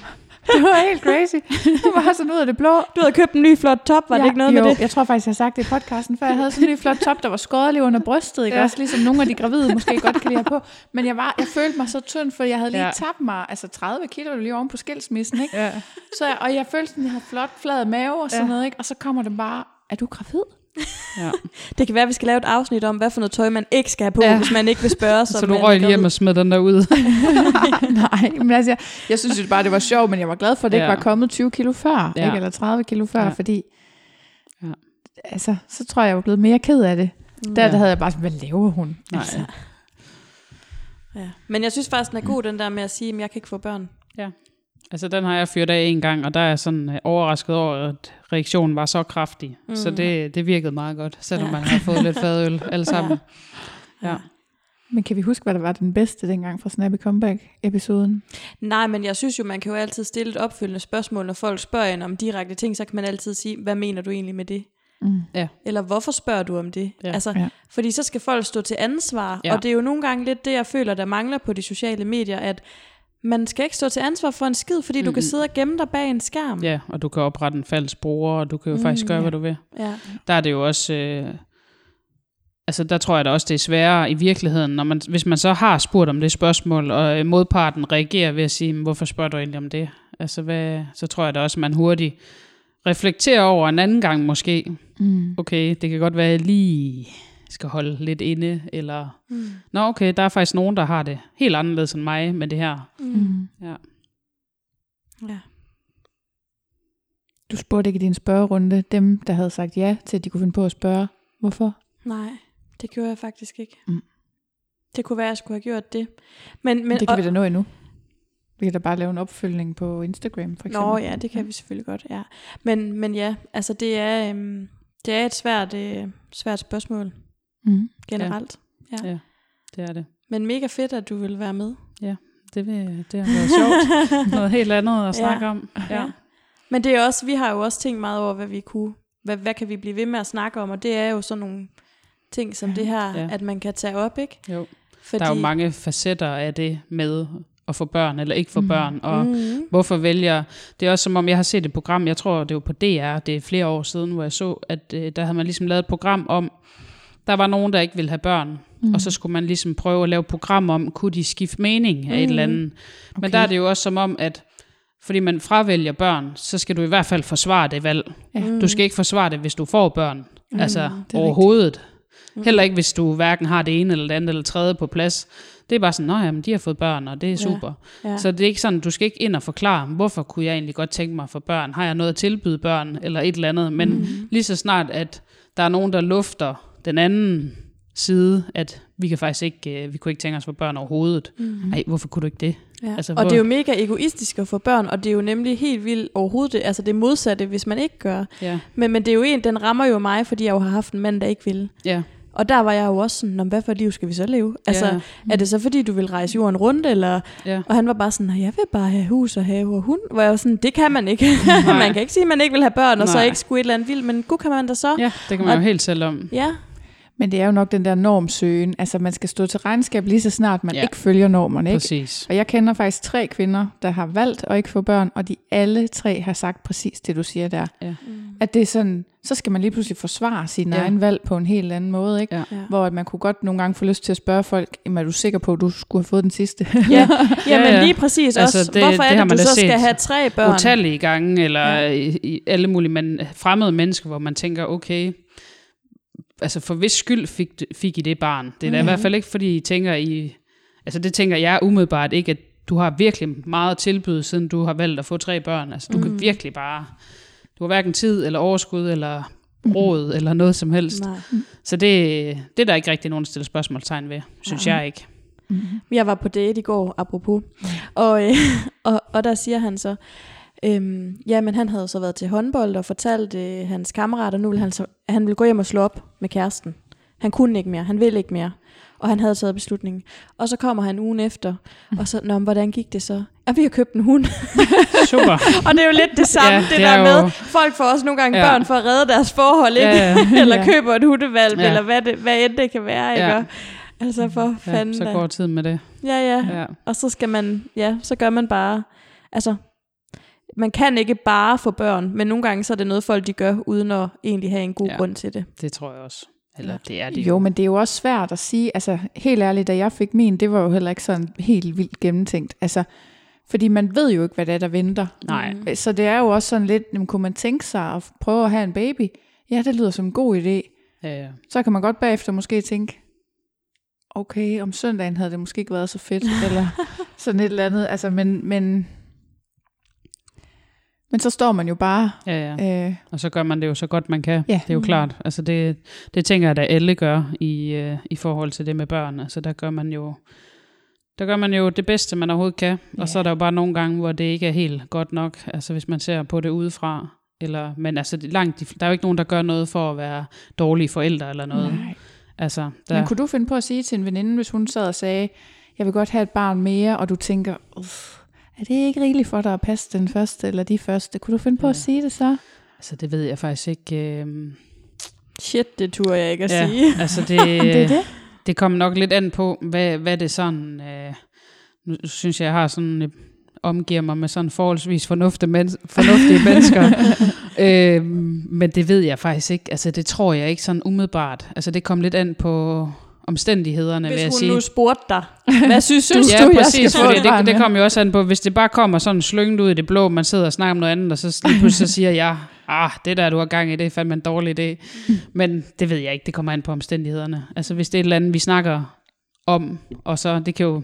Speaker 1: Det var helt crazy. Det var sådan ud af det blå.
Speaker 2: Du havde købt en ny flot top, var ja, det ikke noget
Speaker 1: jo,
Speaker 2: med det?
Speaker 1: Jeg tror faktisk, jeg har sagt det i podcasten før. Jeg havde sådan en ny flot top, der var skåret lige under brystet. Ikke? Ja. Også ligesom nogle af de gravide måske godt kan lide på. Men jeg, var, jeg følte mig så tynd, for jeg havde lige
Speaker 3: Ja.
Speaker 1: tabt mig altså 30 kilo lige oven på skilsmissen. Ikke?
Speaker 3: Ja.
Speaker 1: Så jeg, og jeg følte sådan, at jeg havde flot, flad mave og sådan
Speaker 3: Ja.
Speaker 1: noget. Ikke? Og så kommer det bare, er du gravid?
Speaker 3: Ja.
Speaker 2: Det kan være, at vi skal lave et afsnit om, hvad for noget tøj, man ikke skal have på, ja.
Speaker 3: Ja.
Speaker 2: hvis man ikke vil spørge.
Speaker 3: Så du røg lige hjem og smed den der ud.
Speaker 1: Nej, men altså, jeg, jeg synes jo bare, det var sjovt, men jeg var glad for, at det ja.
Speaker 3: Ja.
Speaker 1: ikke var kommet 20 kilo før,
Speaker 3: Ja.
Speaker 1: ja. ikke? eller 30 kilo før,
Speaker 3: Ja.
Speaker 1: ja. fordi
Speaker 3: Ja.
Speaker 1: altså, så tror jeg, jeg var blevet mere ked af det. Der,
Speaker 3: Ja.
Speaker 1: der havde jeg bare sådan, hvad laver hun?
Speaker 3: Nej.
Speaker 1: Altså,
Speaker 2: Ja. Men jeg synes faktisk, den er god, den der med at sige, at jeg kan ikke få børn.
Speaker 3: Altså, den har jeg fyret af en gang, og der er jeg sådan øh, overrasket over, at reaktionen var så kraftig. Mm. Så det, det virkede meget godt, selvom
Speaker 2: Ja.
Speaker 3: ja. man har fået lidt fadøl alle sammen. Ja.
Speaker 1: men kan vi huske, hvad der var den bedste dengang fra Snappy Comeback-episoden?
Speaker 2: Nej, men jeg synes jo, man kan jo altid stille et opfølgende spørgsmål, når folk spørger en om direkte ting, så kan man altid sige, hvad mener du egentlig med det?
Speaker 1: Mm.
Speaker 2: Eller hvorfor spørger du om det?
Speaker 3: Ja.
Speaker 2: Altså,
Speaker 1: Ja.
Speaker 2: Fordi så skal folk stå til ansvar,
Speaker 3: Ja.
Speaker 2: og det er jo nogle gange lidt det, jeg føler, der mangler på de sociale medier, at man skal ikke stå til ansvar for en skid, fordi du kan sidde og gemme dig bag en skærm.
Speaker 3: ja, og du kan oprette en falsk bruger, og du kan jo mm, faktisk gøre,
Speaker 1: ja.
Speaker 3: hvad du vil.
Speaker 2: Ja.
Speaker 3: Der er det jo også... Øh, altså, der tror jeg da også, det er sværere i virkeligheden, når man, hvis man så har spurgt om det spørgsmål, og øh, modparten reagerer ved at sige, "Men hvorfor spørger du egentlig om det? Altså, hvad, så tror jeg da også, man hurtigt reflekterer over en anden gang måske.
Speaker 1: Mm.
Speaker 3: okay, det kan godt være, at jeg lige skal holde lidt inde, eller,
Speaker 2: Mm.
Speaker 3: nå okay, der er faktisk nogen, der har det helt anderledes end mig med det her.
Speaker 1: Mm.
Speaker 3: Ja.
Speaker 2: Ja.
Speaker 1: Du spurgte ikke i din spørgerunde dem, der havde sagt ja til, at de kunne finde på at spørge, hvorfor?
Speaker 2: Nej, det gjorde jeg faktisk ikke.
Speaker 1: Mm.
Speaker 2: Det kunne være, at jeg skulle have gjort det. Men, men,
Speaker 1: det kan
Speaker 2: og,
Speaker 1: vi da nå endnu. Vi kan da bare lave en opfølgning på Instagram, for eksempel.
Speaker 2: Nå ja, det kan vi selvfølgelig godt, ja. Men, men ja, altså det er, øhm, det er et svært, øh, svært spørgsmål
Speaker 1: Mm.
Speaker 2: generelt.
Speaker 3: ja, det er det.
Speaker 2: Men mega fedt, at du vil være med.
Speaker 3: Det, vil, det har været sjovt. Noget helt andet at snakke om. Ja.
Speaker 2: Ja. Men det er også, vi har jo også tænkt meget over, hvad vi kunne, hvad, hvad kan vi blive ved med at snakke om, og det er jo sådan nogle ting som
Speaker 1: Ja.
Speaker 2: det her,
Speaker 3: Ja.
Speaker 2: at man kan tage op, ikke?
Speaker 3: Jo.
Speaker 2: Fordi,
Speaker 3: Der er jo mange facetter af det med at få børn eller ikke få
Speaker 1: Mm.
Speaker 3: børn, og
Speaker 2: mm,
Speaker 3: hvorfor vælger... Det er også som om, jeg har set et program, jeg tror, det var på DR, det er flere år siden, hvor jeg så, at øh, der havde man ligesom lavet et program om, der var nogen, der ikke ville have børn, mm. og så skulle man ligesom prøve at lave et program om, kunne de skifte mening af et eller andet. Men
Speaker 1: Okay.
Speaker 3: der er det jo også som om, at fordi man fravælger børn, så skal du i hvert fald forsvare det valg.
Speaker 1: Ja.
Speaker 3: Du skal ikke forsvare det, hvis du får børn. Mm, altså
Speaker 1: er
Speaker 3: overhovedet. Heller ikke, hvis du hverken har det ene eller det andet eller tredje på plads. Det er bare sådan, at de har fået børn, og det er super.
Speaker 2: ja.
Speaker 3: Så det er ikke sådan, du skal ikke ind og forklare, hvorfor kunne jeg egentlig godt tænke mig få børn? Har jeg noget at tilbyde børn, eller et eller andet? Men mm. lige så snart, at der er nogen, der lufter den anden side, at vi kan faktisk ikke, øh, vi kunne ikke tænke os få børn overhovedet. Mm. Ej, hvorfor kunne du ikke det?
Speaker 2: Ja.
Speaker 3: Altså,
Speaker 2: Altså,
Speaker 3: hvor-
Speaker 2: og det er jo mega egoistisk at få børn, og det er jo nemlig helt vildt overhovedet, det, altså det modsatte, hvis man ikke gør.
Speaker 3: Ja,
Speaker 2: Men, men det er jo en, den rammer jo mig, fordi jeg jo har haft en mand, der ikke ville.
Speaker 3: ja,
Speaker 2: Og der var jeg jo også sådan, "Nå, hvad for liv skal vi så leve? Altså,
Speaker 3: Ja.
Speaker 2: er det så fordi, du vil rejse jorden rundt, eller...
Speaker 3: ja.
Speaker 2: Og han var bare sådan, "Nå, jeg vil bare have hus og have og hund. Hvor jeg var sådan, det kan man ikke. man kan ikke sige, at man ikke vil have børn, og så
Speaker 3: Nej.
Speaker 2: ikke skulle et eller andet vildt, men gud kan man da så.
Speaker 3: Ja, det kan man
Speaker 2: Og-
Speaker 3: jo helt selv om.
Speaker 2: ja.
Speaker 1: Men det er jo nok den der normsøgen. Altså, man skal stå til regnskab lige så snart, man
Speaker 3: Ja.
Speaker 1: ikke følger normerne. Ikke?
Speaker 3: Præcis.
Speaker 1: Og jeg kender faktisk tre kvinder, der har valgt at ikke få børn, og de alle tre har sagt præcis det, du siger der.
Speaker 3: Ja.
Speaker 1: At det er sådan, så skal man lige pludselig forsvare sin
Speaker 3: Ja.
Speaker 1: egen valg på en helt anden måde. Ikke?
Speaker 3: Ja.
Speaker 2: Ja.
Speaker 1: Hvor at man kunne godt nogle gange få lyst til at spørge folk, "Jamen, er du sikker på, at du skulle have fået den sidste?
Speaker 2: Ja, ja, men lige præcis
Speaker 3: Altså,
Speaker 2: også.
Speaker 3: det-
Speaker 2: Hvorfor
Speaker 3: det
Speaker 2: er det,
Speaker 3: man
Speaker 2: du så skal have tre børn?
Speaker 3: utallige gange, eller ja. i, i alle mulige men, fremmede mennesker, hvor man tænker, okay, altså for hvis skyld fik, fik I det barn? Det er da i
Speaker 2: Mhm.
Speaker 3: hvert fald ikke, fordi I tænker I, altså det tænker jeg umiddelbart ikke, at du har virkelig meget at tilbyde, siden du har valgt at få tre børn. Altså du
Speaker 2: Mhm.
Speaker 3: kan virkelig bare, du har hverken tid eller overskud eller råd eller noget som helst.
Speaker 2: Nej.
Speaker 3: Så det, det er der ikke rigtig nogen der stiller spørgsmålstegn ved, synes
Speaker 2: Nej.
Speaker 3: jeg ikke.
Speaker 2: Jeg var på date i går, apropos, og, øh, og, og der siger han så, øhm, ja, men han havde så været til håndbold og fortalt øh, hans kammerater, nu vil han, så, han ville gå hjem og slå op med kæresten. Han kunne ikke mere, han ville ikke mere. Og han havde taget beslutningen. Og så kommer han ugen efter, og så, Nå, hvordan gik det så? Ja, vi har købt en hund.
Speaker 3: Super.
Speaker 2: og det er jo lidt det samme,
Speaker 3: Ja,
Speaker 2: ja, det,
Speaker 3: det er
Speaker 2: der
Speaker 3: jo-
Speaker 2: med, folk får også nogle gange
Speaker 3: Ja.
Speaker 2: ja. børn for at redde deres forhold, ikke?
Speaker 3: Ja, ja.
Speaker 2: eller
Speaker 1: Ja.
Speaker 2: køber et hundevalg,
Speaker 3: Ja.
Speaker 2: ja. eller hvad, det, hvad end det kan være, ikke?
Speaker 3: Ja.
Speaker 2: Og, altså for
Speaker 3: Ja,
Speaker 2: fanden
Speaker 3: så
Speaker 2: da.
Speaker 3: går tiden med det.
Speaker 2: Ja, ja.
Speaker 3: Ja.
Speaker 2: Og så skal man, ja, så gør man bare, altså, man kan ikke bare få børn, men nogle gange så er det noget, folk de gør, uden at egentlig have en god
Speaker 3: Ja.
Speaker 2: grund til det.
Speaker 3: Det tror jeg også. Eller det er det
Speaker 1: Jo, men det er jo også svært at sige, altså helt ærligt, da jeg fik min, det var jo heller ikke sådan helt vildt gennemtænkt. Altså, fordi man ved jo ikke, hvad det er, der venter.
Speaker 3: Nej.
Speaker 1: Mm. Så det er jo også sådan lidt, jamen, kunne man tænke sig at prøve at have en baby? Ja, det lyder som en god idé.
Speaker 3: Ja, ja.
Speaker 1: Så kan man godt bagefter måske tænke, okay, om søndagen havde det måske ikke været så fedt, eller sådan et eller andet. Altså, men, men, men så står man jo bare...
Speaker 3: ja, ja.
Speaker 1: Øh,
Speaker 3: Og så gør man det jo så godt man kan.
Speaker 1: Ja.
Speaker 3: Det er jo klart. Altså det, det tænker jeg, at alle gør i, øh, i forhold til det med børn. Altså der gør man jo der gør man jo det bedste, man overhovedet kan.
Speaker 1: Ja.
Speaker 3: Og så er der jo bare nogle gange, hvor det ikke er helt godt nok. Altså hvis man ser på det udefra. Eller, men altså langt, de- der er jo ikke nogen, der gør noget for at være dårlige forældre eller noget.
Speaker 1: nej.
Speaker 3: Altså, der,
Speaker 1: Men kunne du finde på at sige til en veninde, hvis hun sad og sagde, jeg vil godt have et barn mere, og du tænker, "Uff, er det ikke rigeligt for dig at passe den første eller de første? Kunne du finde på
Speaker 3: Ja.
Speaker 1: at sige det så?
Speaker 3: altså det ved jeg faktisk ikke. Øh,
Speaker 2: Shit, det turde jeg ikke at
Speaker 3: ja,
Speaker 2: sige.
Speaker 3: altså det,
Speaker 1: Det er det.
Speaker 3: Det kommer nok lidt an på, hvad, hvad det sådan... Øh, nu synes jeg, jeg har sådan... Øh, omgiver mig med sådan forholdsvis fornuftige, men, fornuftige mennesker. øh, men det ved jeg faktisk ikke. Altså, det tror jeg ikke sådan umiddelbart. Altså, det kom lidt an på omstændighederne, vil
Speaker 2: Hvis
Speaker 3: jeg
Speaker 2: hun
Speaker 3: sige.
Speaker 2: nu spurgte dig, hvad synes,
Speaker 1: Synes
Speaker 2: du?
Speaker 3: ja,
Speaker 1: du, jeg
Speaker 3: præcis,
Speaker 1: skal få
Speaker 3: fordi det, det kommer jo også an på, hvis det bare kommer sådan slynget ud i det blå, man sidder og snakker om noget andet, og så lige pludselig så siger jeg, ah, det der, du har gang i, det er fandme en dårlig idé. Men det ved jeg ikke, det kommer an på omstændighederne. Altså hvis det er et eller andet, vi snakker om, og så, det kan jo,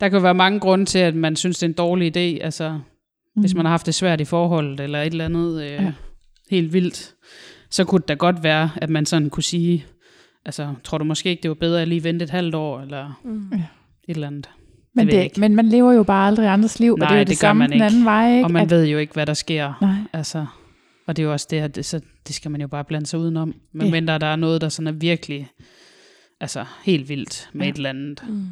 Speaker 3: der kan jo være mange grunde til, at man synes, det er en dårlig idé, altså mm. hvis man har haft det svært i forholdet, eller et eller andet øh,
Speaker 1: ja.
Speaker 3: helt vildt, så kunne det da godt være, at man sådan kunne sige, altså, tror du måske ikke, det var bedre at lige vente et halvt år, eller
Speaker 2: Mm.
Speaker 3: et eller andet.
Speaker 1: Men, det,
Speaker 3: ikke.
Speaker 1: men man lever jo bare aldrig andres liv, og det er
Speaker 3: Nej,
Speaker 1: jo
Speaker 3: det
Speaker 1: det,
Speaker 3: gør
Speaker 1: samme
Speaker 3: man
Speaker 1: den
Speaker 3: ikke.
Speaker 1: anden vej, ikke?
Speaker 3: Og man
Speaker 1: At-
Speaker 3: ved jo ikke, hvad der sker.
Speaker 1: Nej.
Speaker 3: Altså, og det er jo også det, at det, så, det skal man jo bare blande sig udenom. Men
Speaker 1: Ja.
Speaker 3: mindre der er noget, der sådan er virkelig altså, helt vildt med
Speaker 1: ja.
Speaker 3: et eller andet,
Speaker 2: Mm.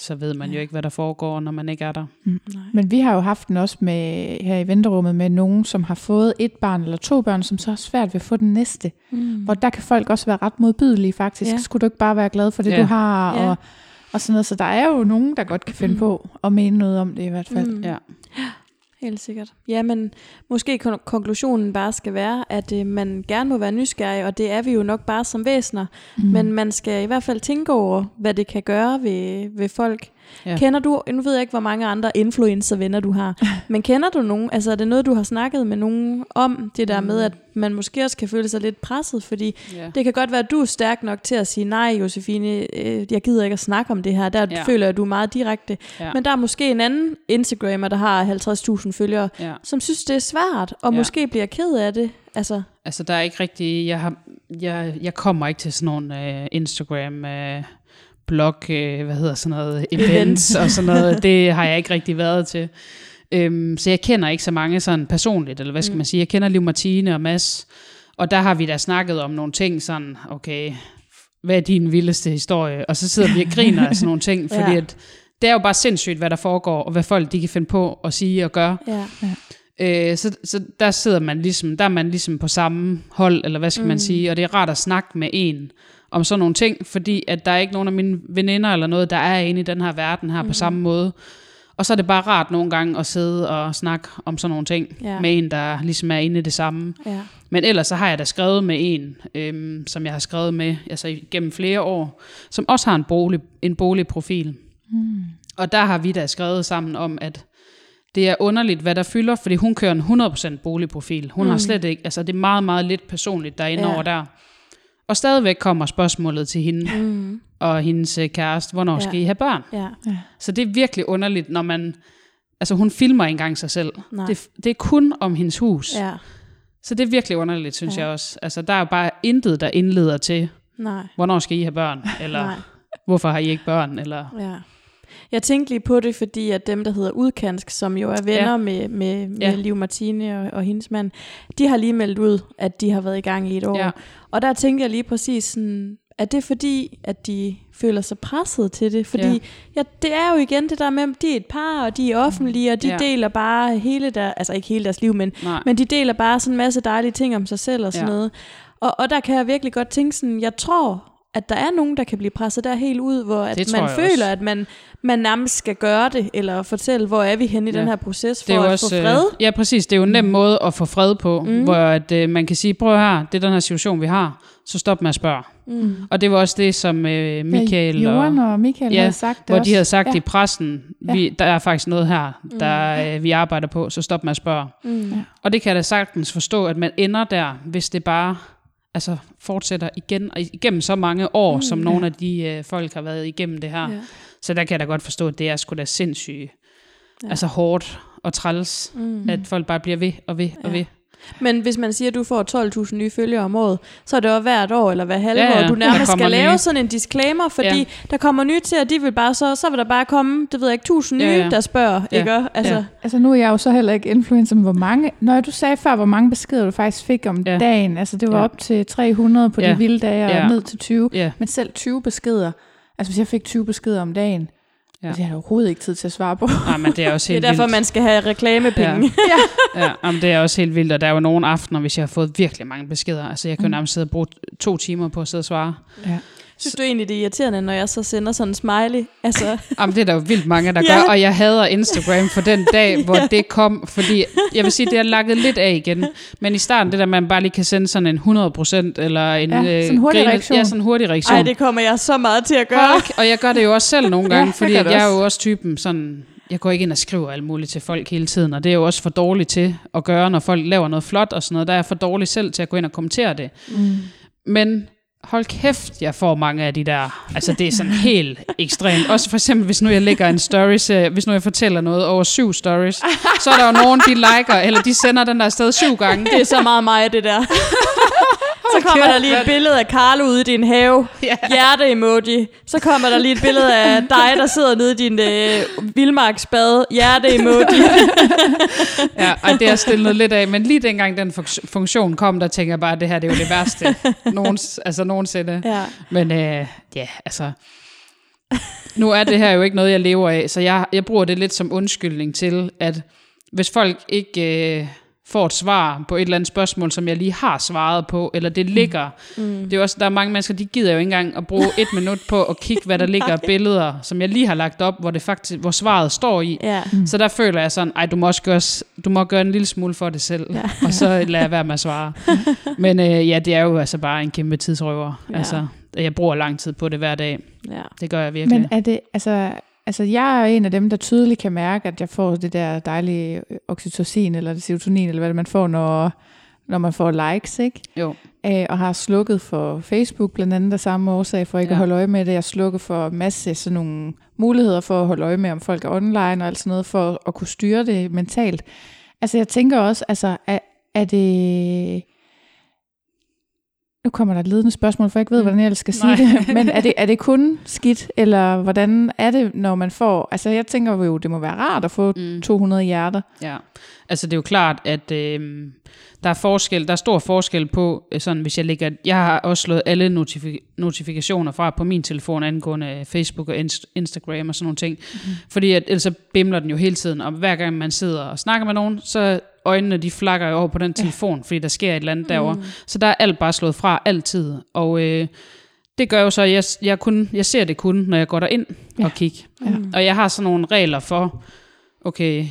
Speaker 3: Så ved man
Speaker 1: Ja.
Speaker 3: jo ikke, hvad der foregår, når man ikke er der.
Speaker 2: Nej.
Speaker 1: Men vi har jo haft den også med, her i venterummet med nogen, som har fået et barn eller to børn, som så har svært ved at få den næste.
Speaker 2: Mm.
Speaker 1: Og der kan folk også være ret modbydelige faktisk.
Speaker 2: Ja.
Speaker 1: Skulle du ikke bare være glad for det,
Speaker 3: Ja.
Speaker 1: du har?
Speaker 2: Ja.
Speaker 1: Og, og sådan noget. Så der er jo nogen, der godt kan finde
Speaker 2: Mm.
Speaker 1: på at mene noget om det i hvert fald.
Speaker 2: Mm.
Speaker 3: Ja.
Speaker 2: Helt sikkert. Ja, men måske kon- konklusionen bare skal være, at øh, man gerne må være nysgerrig, og det er vi jo nok bare som væsener. Mm. Men man skal i hvert fald tænke over, hvad det kan gøre ved, ved folk. Ja. Kender du, nu ved jeg ikke, hvor mange andre influencer-venner du har, men kender du nogen, altså er det noget, du har snakket med nogen om, det der
Speaker 3: Mm.
Speaker 2: med, at man måske også kan føle sig lidt presset, fordi
Speaker 3: Ja.
Speaker 2: det kan godt være, at du er stærk nok til at sige, nej Josefine, øh, jeg gider ikke at snakke om det her, der ja. Føler jeg, at du er meget direkte.
Speaker 3: Ja.
Speaker 2: Men der er måske en anden Instagrammer, der har 50.000 følgere,
Speaker 3: ja.
Speaker 2: som synes, det er svært, og ja. Måske bliver ked af det. Altså,
Speaker 3: Altså, der er ikke rigtig... Jeg, har, jeg, jeg kommer ikke til sådan nogle uh, Instagram... Uh, blog, øh, hvad hedder sådan noget, events og sådan noget, det har jeg ikke rigtig været til. Øhm, så jeg kender ikke så mange sådan personligt, eller hvad skal
Speaker 2: Mm.
Speaker 3: man sige, jeg kender Liv Martine og Mads, og der har vi da snakket om nogle ting sådan, okay, hvad er din vildeste historie? Og så sidder vi og griner af sådan nogle ting, fordi
Speaker 2: Ja.
Speaker 3: at det er jo bare sindssygt, hvad der foregår, og hvad folk de kan finde på at sige og gøre.
Speaker 2: ja.
Speaker 3: Øh, så, så der sidder man ligesom, der er man ligesom på samme hold, eller hvad skal mm. man sige, og det er rart at snakke med en om sådan nogle ting, fordi at der er ikke nogen af mine veninder eller noget, der er inde i den her verden her mm. på samme måde. Og så er det bare rart nogle gange at sidde og snakke om sådan nogle ting
Speaker 2: Ja.
Speaker 3: med en, der ligesom er inde i det samme.
Speaker 2: ja.
Speaker 3: Men ellers så har jeg da skrevet med en, øhm, som jeg har skrevet med altså gennem flere år, som også har en, bolig, en boligprofil. Mm. Og der har vi da skrevet sammen om, at det er underligt, hvad der fylder, fordi hun kører en 100% boligprofil. Hun mm. har slet ikke, altså det er meget, meget lidt personligt derinde
Speaker 2: Ja.
Speaker 3: ja. over der. Og stadigvæk kommer spørgsmålet til hende
Speaker 2: Mm.
Speaker 3: og hendes øh, kæreste, hvornår
Speaker 2: Ja.
Speaker 3: ja. skal I have børn?
Speaker 2: ja.
Speaker 3: Så det er virkelig underligt, når man, altså hun filmer ikke engang sig selv.
Speaker 2: Nej.
Speaker 3: Det, det er kun om hendes hus.
Speaker 2: ja.
Speaker 3: Så det er virkelig underligt, synes
Speaker 2: Ja.
Speaker 3: ja. jeg også. Altså, der er jo bare intet, der indleder til,
Speaker 2: Nej.
Speaker 3: hvornår skal I have børn? Eller
Speaker 2: Nej.
Speaker 3: hvorfor har I ikke børn? Eller,
Speaker 2: Ja. Jeg tænkte lige på det, fordi at dem, der hedder Udkansk, som jo er venner ja. Med, med, med
Speaker 3: Ja.
Speaker 2: Liv Martine og, og hendes mand, de har lige meldt ud, at de har været i gang i et år.
Speaker 3: Ja.
Speaker 2: Og der tænkte jeg lige præcis sådan, er det fordi, at de føler sig presset til det? Fordi ja.
Speaker 3: Ja.
Speaker 2: Det er jo igen det der med, at de er et par, og de er offentlige, og de ja. Deler bare hele der, altså ikke hele deres liv, men,
Speaker 3: nej.
Speaker 2: men de deler bare sådan en masse dejlige ting om sig selv og sådan. Ja. noget. Og, og der kan jeg virkelig godt tænke sådan, jeg tror at der er nogen, der kan blive presset der helt ud, hvor at man føler,
Speaker 3: også.
Speaker 2: at man, man nærmest skal gøre det, eller fortælle, hvor er vi henne i
Speaker 3: Ja.
Speaker 2: den her proces, for
Speaker 3: Det er
Speaker 2: at
Speaker 3: også,
Speaker 2: få fred.
Speaker 3: Øh, ja, præcis. Det er jo en nem måde at få fred på, mm. hvor at, øh, man kan sige, prøv her, det er den her situation, vi har, så stop med at spørge.
Speaker 2: Mm.
Speaker 3: Og det var også det, som øh, Michael
Speaker 1: ja, Johan
Speaker 3: og,
Speaker 1: og Michael
Speaker 3: Ja,
Speaker 1: havde sagt det
Speaker 3: hvor
Speaker 1: også.
Speaker 3: de havde sagt
Speaker 1: ja.
Speaker 3: i pressen, vi, der er faktisk noget her, der øh, vi arbejder på, så stop med at spørge.
Speaker 2: Mm.
Speaker 1: Ja.
Speaker 3: Og det kan jeg da sagtens forstå, at man ender der, hvis det bare altså, fortsætter igen og igennem så mange år, mm, som nogle af de øh, folk har været igennem det her.
Speaker 2: Ja.
Speaker 3: Ja. Så der kan jeg da godt forstå, at det er sgu da sindssygt,
Speaker 2: Ja.
Speaker 3: ja. altså hårdt og træls,
Speaker 2: Mm.
Speaker 3: at folk bare bliver ved og ved og
Speaker 2: Ja.
Speaker 3: ved.
Speaker 2: Men hvis man siger, at du får 12.000 nye følgere om året, så er det også hvert år eller hver halve
Speaker 3: Ja,
Speaker 2: år,
Speaker 3: ja,
Speaker 2: du nærmest skal lave
Speaker 3: nye.
Speaker 2: sådan en disclaimer, fordi
Speaker 3: Ja.
Speaker 2: der kommer nye til, og de vil bare så, så vil der bare komme, det ved jeg ikke, 1000 nye,
Speaker 3: Ja, ja.
Speaker 2: der spørger,
Speaker 3: Ja.
Speaker 2: ikke? Altså,
Speaker 3: Ja.
Speaker 1: Altså nu er jeg jo så heller ikke influencer, men hvor mange... Når du sagde før, hvor mange beskeder du faktisk fik om
Speaker 3: Ja.
Speaker 1: dagen. Altså det var
Speaker 3: Ja.
Speaker 1: op til 300 på
Speaker 3: Ja.
Speaker 1: de vilde dage, og
Speaker 3: Ja.
Speaker 1: ned til 20.
Speaker 3: Ja,
Speaker 1: Men selv 20 beskeder. Altså hvis jeg fik 20 beskeder om dagen,
Speaker 3: Ja.
Speaker 1: ja. det har jeg overhovedet ikke tid til at svare på.
Speaker 3: Nej, men det er også
Speaker 2: det er
Speaker 3: helt
Speaker 2: derfor,
Speaker 3: vildt.
Speaker 2: man skal have reklamepenge.
Speaker 3: Ja. ja, jamen, det er også helt vildt, og der er jo nogle aftener, hvis jeg har fået virkelig mange beskeder. Altså, jeg kan
Speaker 1: Mm.
Speaker 3: nærmest sidde og bruge to timer på at sidde og svare.
Speaker 1: Ja.
Speaker 2: Synes du egentlig, det er irriterende, når jeg så sender sådan en smiley? Altså,
Speaker 3: Jamen, det er der jo vildt mange, der
Speaker 2: Ja.
Speaker 3: gør, og jeg hader Instagram for den dag, hvor det kom, fordi jeg vil sige, det har lakket lidt af igen, men i starten, det der, man bare lige kan sende sådan en 100% eller en...
Speaker 1: Ja,
Speaker 3: øh,
Speaker 1: sådan en hurtig
Speaker 3: griner-
Speaker 1: reaktion.
Speaker 3: Ja, sådan en hurtig reaktion.
Speaker 2: ej, det kommer jeg så meget til at gøre.
Speaker 3: Hold- og jeg gør det jo også selv nogle
Speaker 1: Ja,
Speaker 3: gange,
Speaker 1: jeg
Speaker 3: fordi
Speaker 1: det
Speaker 3: jeg er jo også typen sådan, jeg går ikke ind og skriver alt muligt til folk hele tiden, og det er jo også for dårligt til at gøre, når folk laver noget flot og sådan noget. Der er jeg for dårlig selv til at gå ind og kommentere det.
Speaker 1: Mm.
Speaker 3: Men hold kæft, jeg får mange af de der, altså det er sådan helt ekstremt. Også for eksempel, hvis nu jeg lægger en stories, øh, hvis nu jeg fortæller noget over syv stories, så er der jo nogen, de liker, eller de sender den der afsted syv gange.
Speaker 2: Det er så meget mig, det der så kommer der lige et billede af Carlo ude i din have.
Speaker 3: Ja.
Speaker 2: Hjerte-emoji. Så kommer der lige et billede af dig, der sidder nede i din øh, vildmarksbade. Hjerte-emoji.
Speaker 3: Ja, og det er stillet lidt af, men lige dengang den fun- funktion kom, der tænker jeg bare, at det her det er jo det værste nogens, altså nogensinde.
Speaker 2: ja.
Speaker 3: Men øh, ja, altså... Nu er det her jo ikke noget, jeg lever af, så jeg, jeg bruger det lidt som undskyldning til, at hvis folk ikke øh, får et svar på et eller andet spørgsmål, som jeg lige har svaret på, eller det ligger... Mm. Det er jo også, der er mange mennesker, de gider jo ikke engang at bruge et minut på at kigge, hvad der ligger af billeder, som jeg lige har lagt op, hvor, det faktisk, hvor svaret står i.
Speaker 2: ja.
Speaker 3: Så der føler jeg sådan, ej, du må også gøre, du må gøre en lille smule for det selv,
Speaker 2: Ja.
Speaker 3: og så lader jeg være med at svare. Men øh, ja, det er jo altså bare en kæmpe tidsrøver.
Speaker 2: Ja.
Speaker 3: Altså, jeg bruger lang tid på det hver dag.
Speaker 2: ja.
Speaker 3: Det gør jeg virkelig.
Speaker 1: Men er det, altså, altså jeg er en af dem, der tydeligt kan mærke, at jeg får det der dejlige oxytocin, eller det serotonin, eller hvad det man får, når, når man får likes, ikke?
Speaker 3: jo.
Speaker 1: Øh, og har slukket for Facebook, blandt andet af samme årsag, for ikke ja. At holde øje med det. Jeg slukker for masse sådan nogle muligheder for at holde øje med, om folk er online og alt sådan noget, for at kunne styre det mentalt. Altså jeg tænker også, altså er, er det... Nu kommer der et ledende spørgsmål, for jeg ikke ved,
Speaker 3: Mm.
Speaker 1: hvordan jeg skal sige
Speaker 3: Nej.
Speaker 1: det. Men er det, er det kun skidt, eller hvordan er det, når man får... Altså jeg tænker jo, det må være rart at få
Speaker 3: Mm.
Speaker 1: 200 hjerter.
Speaker 3: Ja, altså det er jo klart, at øh, der er forskel, der er stor forskel på, øh, sådan hvis jeg lægger, jeg har også slået alle notifi- notifikationer fra på min telefon angående Facebook og Inst- Instagram og sådan nogle ting, mm. fordi at, ellers så bimler den jo hele tiden, og hver gang man sidder og snakker med nogen, så øjnene de flakker over på den telefon, fordi der sker et eller andet derovre. Mm. Så der er alt bare slået fra, altid. Og øh, det gør jo så, at jeg, jeg, kun, jeg ser det kun, når jeg går derind
Speaker 1: Ja.
Speaker 3: ja. og kigger.
Speaker 1: Ja.
Speaker 3: Og jeg har sådan nogle regler for, okay,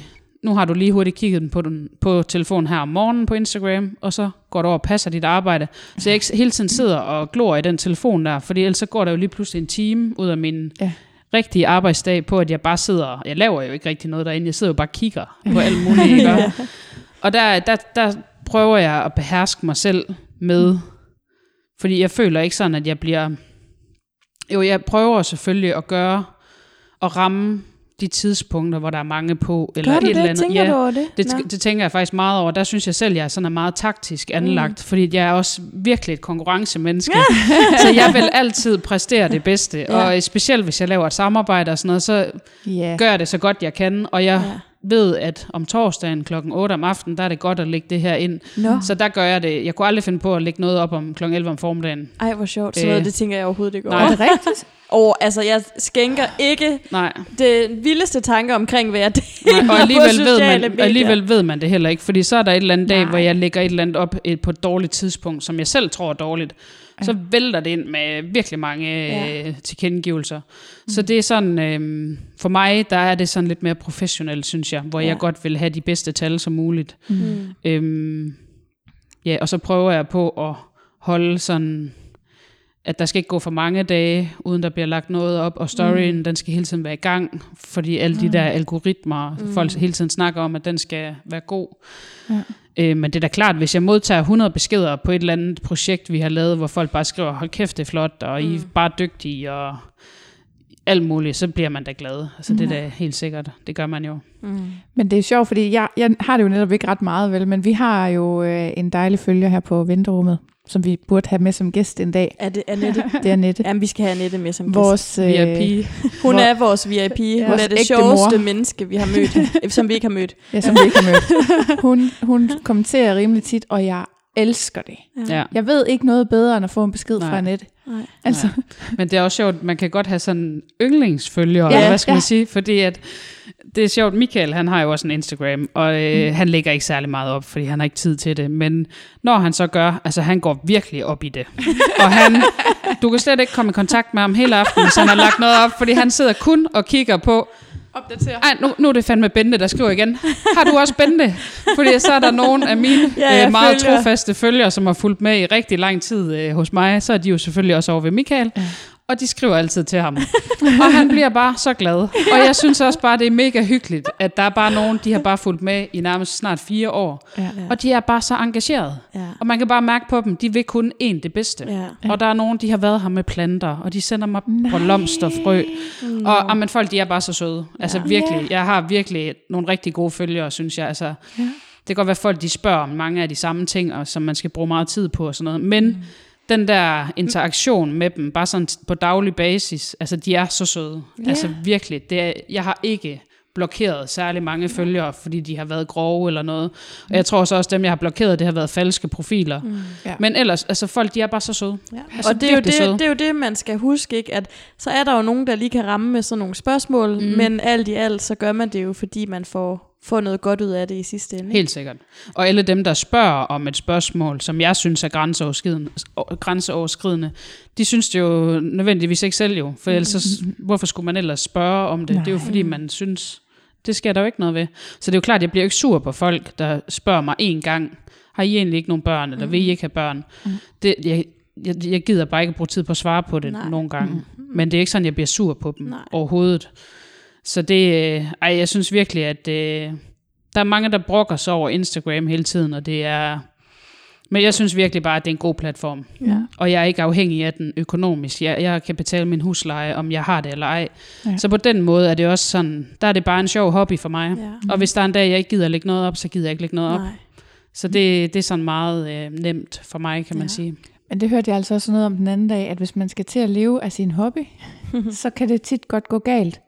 Speaker 3: nu har du lige hurtigt kigget på, den, på telefonen her om morgenen på Instagram, og så går du over og passer dit arbejde. Så jeg ikke hele tiden sidder og glor i den telefon der, fordi ellers så går der jo lige pludselig en time ud af min
Speaker 1: Ja.
Speaker 3: rigtige arbejdsdag på, at jeg bare sidder, jeg laver jo ikke rigtig noget derinde, jeg sidder jo bare og kigger på alt muligt?
Speaker 2: Ja.
Speaker 3: Og der, der, der prøver jeg at beherske mig selv med, fordi jeg føler ikke sådan, at jeg bliver... Jo, jeg prøver selvfølgelig at gøre, og ramme de tidspunkter, hvor der er mange på. Eller
Speaker 2: Gør du
Speaker 3: et
Speaker 2: det?
Speaker 3: eller andet.
Speaker 2: Tænker
Speaker 3: ja,
Speaker 2: du over det?
Speaker 3: det,
Speaker 2: Nå.
Speaker 3: det tænker jeg faktisk meget over. Der synes jeg selv, jeg er sådan er meget taktisk anlagt, mm. fordi jeg er også virkelig et konkurrencemenneske. så jeg vil altid præstere det bedste.
Speaker 2: Ja.
Speaker 3: Ja. Og specielt hvis jeg laver et samarbejde og sådan noget, så
Speaker 1: Ja.
Speaker 3: gør jeg det så godt jeg kan. Og jeg
Speaker 2: Ja.
Speaker 3: Ved, at om torsdagen klokken 8 om aftenen, der er det godt at lægge det her ind.
Speaker 2: Nå.
Speaker 3: Så der gør jeg det. Jeg kunne aldrig finde på at lægge noget op om klokken 11 om formiddagen.
Speaker 2: Ej, hvor sjovt. Sådan noget,
Speaker 3: Øh,
Speaker 2: det tænker jeg overhovedet ikke
Speaker 3: nej.
Speaker 2: over.
Speaker 1: Er det rigtigt?
Speaker 2: Og altså, jeg skænker ikke
Speaker 3: Nej.
Speaker 2: det vildeste tanker omkring, hvad jeg
Speaker 3: Nej, og
Speaker 2: på
Speaker 3: alligevel, ved
Speaker 2: sociale
Speaker 3: man,
Speaker 2: medier.
Speaker 3: alligevel ved man det heller ikke, fordi så er der et eller andet dag,
Speaker 1: Nej.
Speaker 3: hvor jeg lægger et eller andet op et, på et dårligt tidspunkt, som jeg selv tror er dårligt. Så vælter det ind med virkelig mange
Speaker 2: Ja.
Speaker 3: øh, tilkendegivelser. Så det er sådan, øh, for mig, der er det sådan lidt mere professionelt, synes jeg, hvor
Speaker 2: Ja.
Speaker 3: jeg godt vil have de bedste tal som muligt.
Speaker 2: Mm.
Speaker 3: Øhm, ja, og så prøver jeg på at holde sådan, at der skal ikke gå for mange dage, uden der bliver lagt noget op, og storyen, mm. den skal hele tiden være i gang, fordi alle de der algoritmer, mm. folk hele tiden snakker om, at den skal være god.
Speaker 1: Ja.
Speaker 3: Øh, men det er da klart, hvis jeg modtager 100 beskeder på et eller andet projekt, vi har lavet, hvor folk bare skriver, hold kæft, det er flot, og mm. I er bare dygtige, og alt muligt, så bliver man da glad. Altså det er da helt sikkert. Det gør man jo.
Speaker 2: Mm.
Speaker 1: Men det er sjovt, fordi jeg, jeg har det jo netop ikke ret meget, vel? Men vi har jo øh, en dejlig følger her på venterummet, som vi burde have med som gæst en dag.
Speaker 2: Er det Annette?
Speaker 1: Det er Nette.
Speaker 2: Jamen, vi skal have Annette med som gæst.
Speaker 1: Vores, øh,
Speaker 3: VIP.
Speaker 2: Hun
Speaker 1: Hvor-
Speaker 2: er vores VIP. Hun
Speaker 1: Vores
Speaker 2: er det sjoveste
Speaker 1: mor.
Speaker 2: menneske, vi har mødt, som vi ikke har mødt.
Speaker 1: Ja, som vi ikke har mødt. Hun, hun kommenterer rimelig tit, og jeg elsker det.
Speaker 3: Ja.
Speaker 1: Jeg ved ikke noget bedre, end at få en besked
Speaker 3: Nej.
Speaker 1: fra Annette.
Speaker 2: Nej.
Speaker 1: Altså,
Speaker 3: Men det er også sjovt, man kan godt have sådan yndlingsfølgere,
Speaker 1: Ja,
Speaker 3: ja, eller hvad skal
Speaker 1: ja.
Speaker 3: man sige? Fordi at det er sjovt, Michael han har jo også en Instagram, og øh,
Speaker 1: Mm.
Speaker 3: han lægger ikke særlig meget op, fordi han har ikke tid til det. Men når han så gør, altså han går virkelig op i det. og han, du kan slet ikke komme i kontakt med ham hele aftenen, hvis han har lagt noget op, fordi han sidder kun og kigger på,
Speaker 1: opdater.
Speaker 3: ej, nu, nu er det fandme Bente, der skriver igen. Har du også Bente? Fordi så er der nogen af mine
Speaker 2: Ja,
Speaker 3: øh, meget
Speaker 2: følger.
Speaker 3: trofaste følgere, som har fulgt med i rigtig lang tid øh, hos mig. Så er de jo selvfølgelig også over ved Michael.
Speaker 1: Ja.
Speaker 3: Og de skriver altid til ham. og han bliver bare så glad. Og jeg synes også bare, det er mega hyggeligt, at der er bare nogen, de har bare fulgt med i nærmest snart fire år.
Speaker 1: Ja.
Speaker 3: Og de er bare så engageret.
Speaker 2: Ja.
Speaker 3: Og man kan bare mærke på dem, de vil kun én det bedste.
Speaker 2: Ja.
Speaker 3: Og der er nogen, de har været her med planter, og de sender mig
Speaker 1: Nej.
Speaker 3: blomster og frø. Mm. Og jamen, folk, de er bare så søde. Altså
Speaker 2: Ja.
Speaker 3: virkelig, jeg har virkelig nogle rigtig gode følgere, synes jeg. Altså,
Speaker 1: Ja.
Speaker 3: det kan godt være, at folk de spørger om mange af de samme ting, og som man skal bruge meget tid på og sådan noget. Men mm. Den der interaktion med dem, bare sådan på daglig basis, altså de er så søde.
Speaker 1: Ja.
Speaker 3: Altså virkelig, det er, jeg har ikke blokeret særlig mange følgere, fordi de har været grove eller noget. Og jeg tror så også, dem jeg har blokeret, det har været falske profiler. Mm.
Speaker 1: Ja.
Speaker 3: Men ellers, altså folk, de er bare så søde.
Speaker 2: Ja.
Speaker 3: Altså,
Speaker 2: og det er, jo
Speaker 3: virkelig søde.
Speaker 2: det, det er jo det, man skal huske, ikke? at så er der jo nogen, der lige kan ramme med sådan nogle spørgsmål, mm. men alt i alt, så gør man det jo, fordi man får, får noget godt ud af det i sidste ende.
Speaker 3: Helt sikkert. Og alle dem, der spørger om et spørgsmål, som jeg synes er grænseoverskridende, grænseoverskridende de synes det jo nødvendigvis ikke selv jo. For ellers, så, hvorfor skulle man ellers spørge om det? Nej. Det er jo fordi, man synes, det skal der jo ikke noget ved. Så det er jo klart, at jeg bliver ikke sur på folk, der spørger mig en gang, har I egentlig ikke nogen børn, eller vil I ikke have børn? Mm. Det, jeg, jeg, jeg gider bare ikke bruge tid på at svare på det
Speaker 2: Nej.
Speaker 3: Nej. nogle gange. Mm. Men det er ikke sådan, jeg bliver sur på dem
Speaker 2: Nej.
Speaker 3: overhovedet. Så det, øh, ej, jeg synes virkelig, at øh, der er mange, der brokker sig over Instagram hele tiden, og det er... Men jeg synes virkelig bare, at det er en god platform.
Speaker 1: Ja.
Speaker 3: Og jeg er ikke afhængig af den økonomisk. Jeg, jeg kan betale min husleje, om jeg har det eller ej.
Speaker 1: Ja.
Speaker 3: Så på den måde er det også sådan, der er det bare en sjov hobby for mig.
Speaker 2: Ja.
Speaker 3: Ja. Og hvis der er en dag, jeg ikke gider at lægge noget op, så gider jeg ikke lægge noget op.
Speaker 2: Nej.
Speaker 3: Så det, det er sådan meget øh, nemt for mig, kan man
Speaker 2: Ja.
Speaker 3: sige.
Speaker 1: Men det hørte jeg altså også noget om den anden dag, at hvis man skal til at leve af sin hobby, så kan det tit godt gå galt.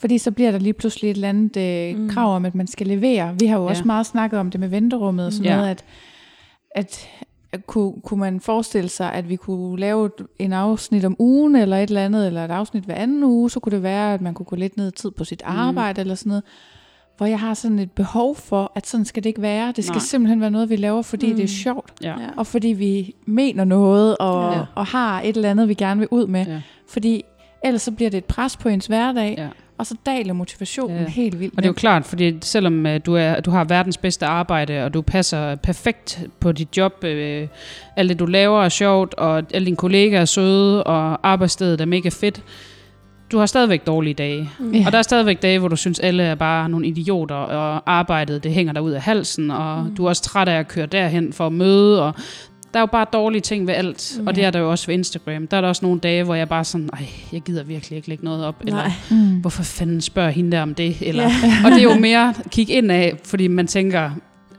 Speaker 1: Fordi så bliver der lige pludselig et eller andet øh,
Speaker 2: Mm.
Speaker 1: mm. krav om, at man skal levere. Vi har jo også
Speaker 3: Ja.
Speaker 1: meget snakket om det med venterummet og sådan
Speaker 3: Ja.
Speaker 1: noget, at, at, at kunne, kunne man forestille sig, at vi kunne lave et- en afsnit om ugen eller et eller andet, eller et afsnit hver anden uge, så kunne det være, at man kunne gå lidt ned i tid på sit arbejde eller sådan noget. Hvor jeg har sådan et behov for, at sådan skal det ikke være. Det skal
Speaker 3: Nej.
Speaker 1: simpelthen være noget, vi laver, fordi mm. det er sjovt.
Speaker 3: Ja.
Speaker 1: Og fordi vi mener noget, og,
Speaker 3: ja.
Speaker 1: og har et eller andet, vi gerne vil ud med.
Speaker 3: Ja.
Speaker 1: Fordi ellers så bliver det et pres på ens hverdag,
Speaker 3: Ja.
Speaker 1: Og så daler motivationen
Speaker 3: Ja.
Speaker 1: helt vildt.
Speaker 3: Og det er jo klart, fordi selvom øh, du, er, du har verdens bedste arbejde, og du passer perfekt på dit job, øh, alt det du laver er sjovt, og alle dine kollegaer er søde, og arbejdsstedet er mega fedt, du har stadigvæk dårlige dage.
Speaker 1: Ja.
Speaker 3: Og der er stadigvæk dage, hvor du synes, alle er bare nogle idioter, og arbejdet det hænger dig ud af halsen, og mm. du er også træt af at køre derhen for at møde, og der er jo bare dårlige ting ved alt, mm. og det er der jo også ved Instagram. Der er der også nogle dage, hvor jeg bare sådan, ej, jeg gider virkelig ikke lægge noget op, eller
Speaker 2: Nej.
Speaker 1: Mm.
Speaker 3: hvorfor fanden spørger hende der om det? Eller,
Speaker 2: Ja.
Speaker 3: ja. Og det er jo mere kig ind af, fordi man tænker,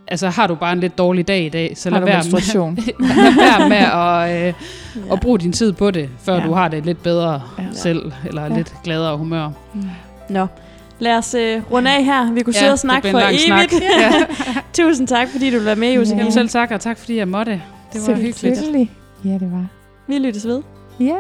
Speaker 3: altså har du bare en lidt dårlig dag i dag, så lad være med,
Speaker 1: menstruation?
Speaker 3: lad være med at, øh,
Speaker 2: Ja.
Speaker 3: at bruge din tid på det, før
Speaker 1: Ja.
Speaker 3: ja. du har det lidt bedre
Speaker 1: Ja.
Speaker 3: ja. selv, eller
Speaker 1: Ja.
Speaker 3: ja. lidt gladere humør.
Speaker 2: Nå. Lad os øh, runde af her. Vi kunne sidde og snakke for
Speaker 3: blev en lang
Speaker 2: evigt.
Speaker 3: Snak. Ja.
Speaker 2: Tusind tak, fordi du være med, Josefine.
Speaker 3: Jamen selv tak, og tak fordi jeg måtte. Det var hyggeligt.
Speaker 1: Ja, det var.
Speaker 2: Vi lyttes ved.
Speaker 1: Ja.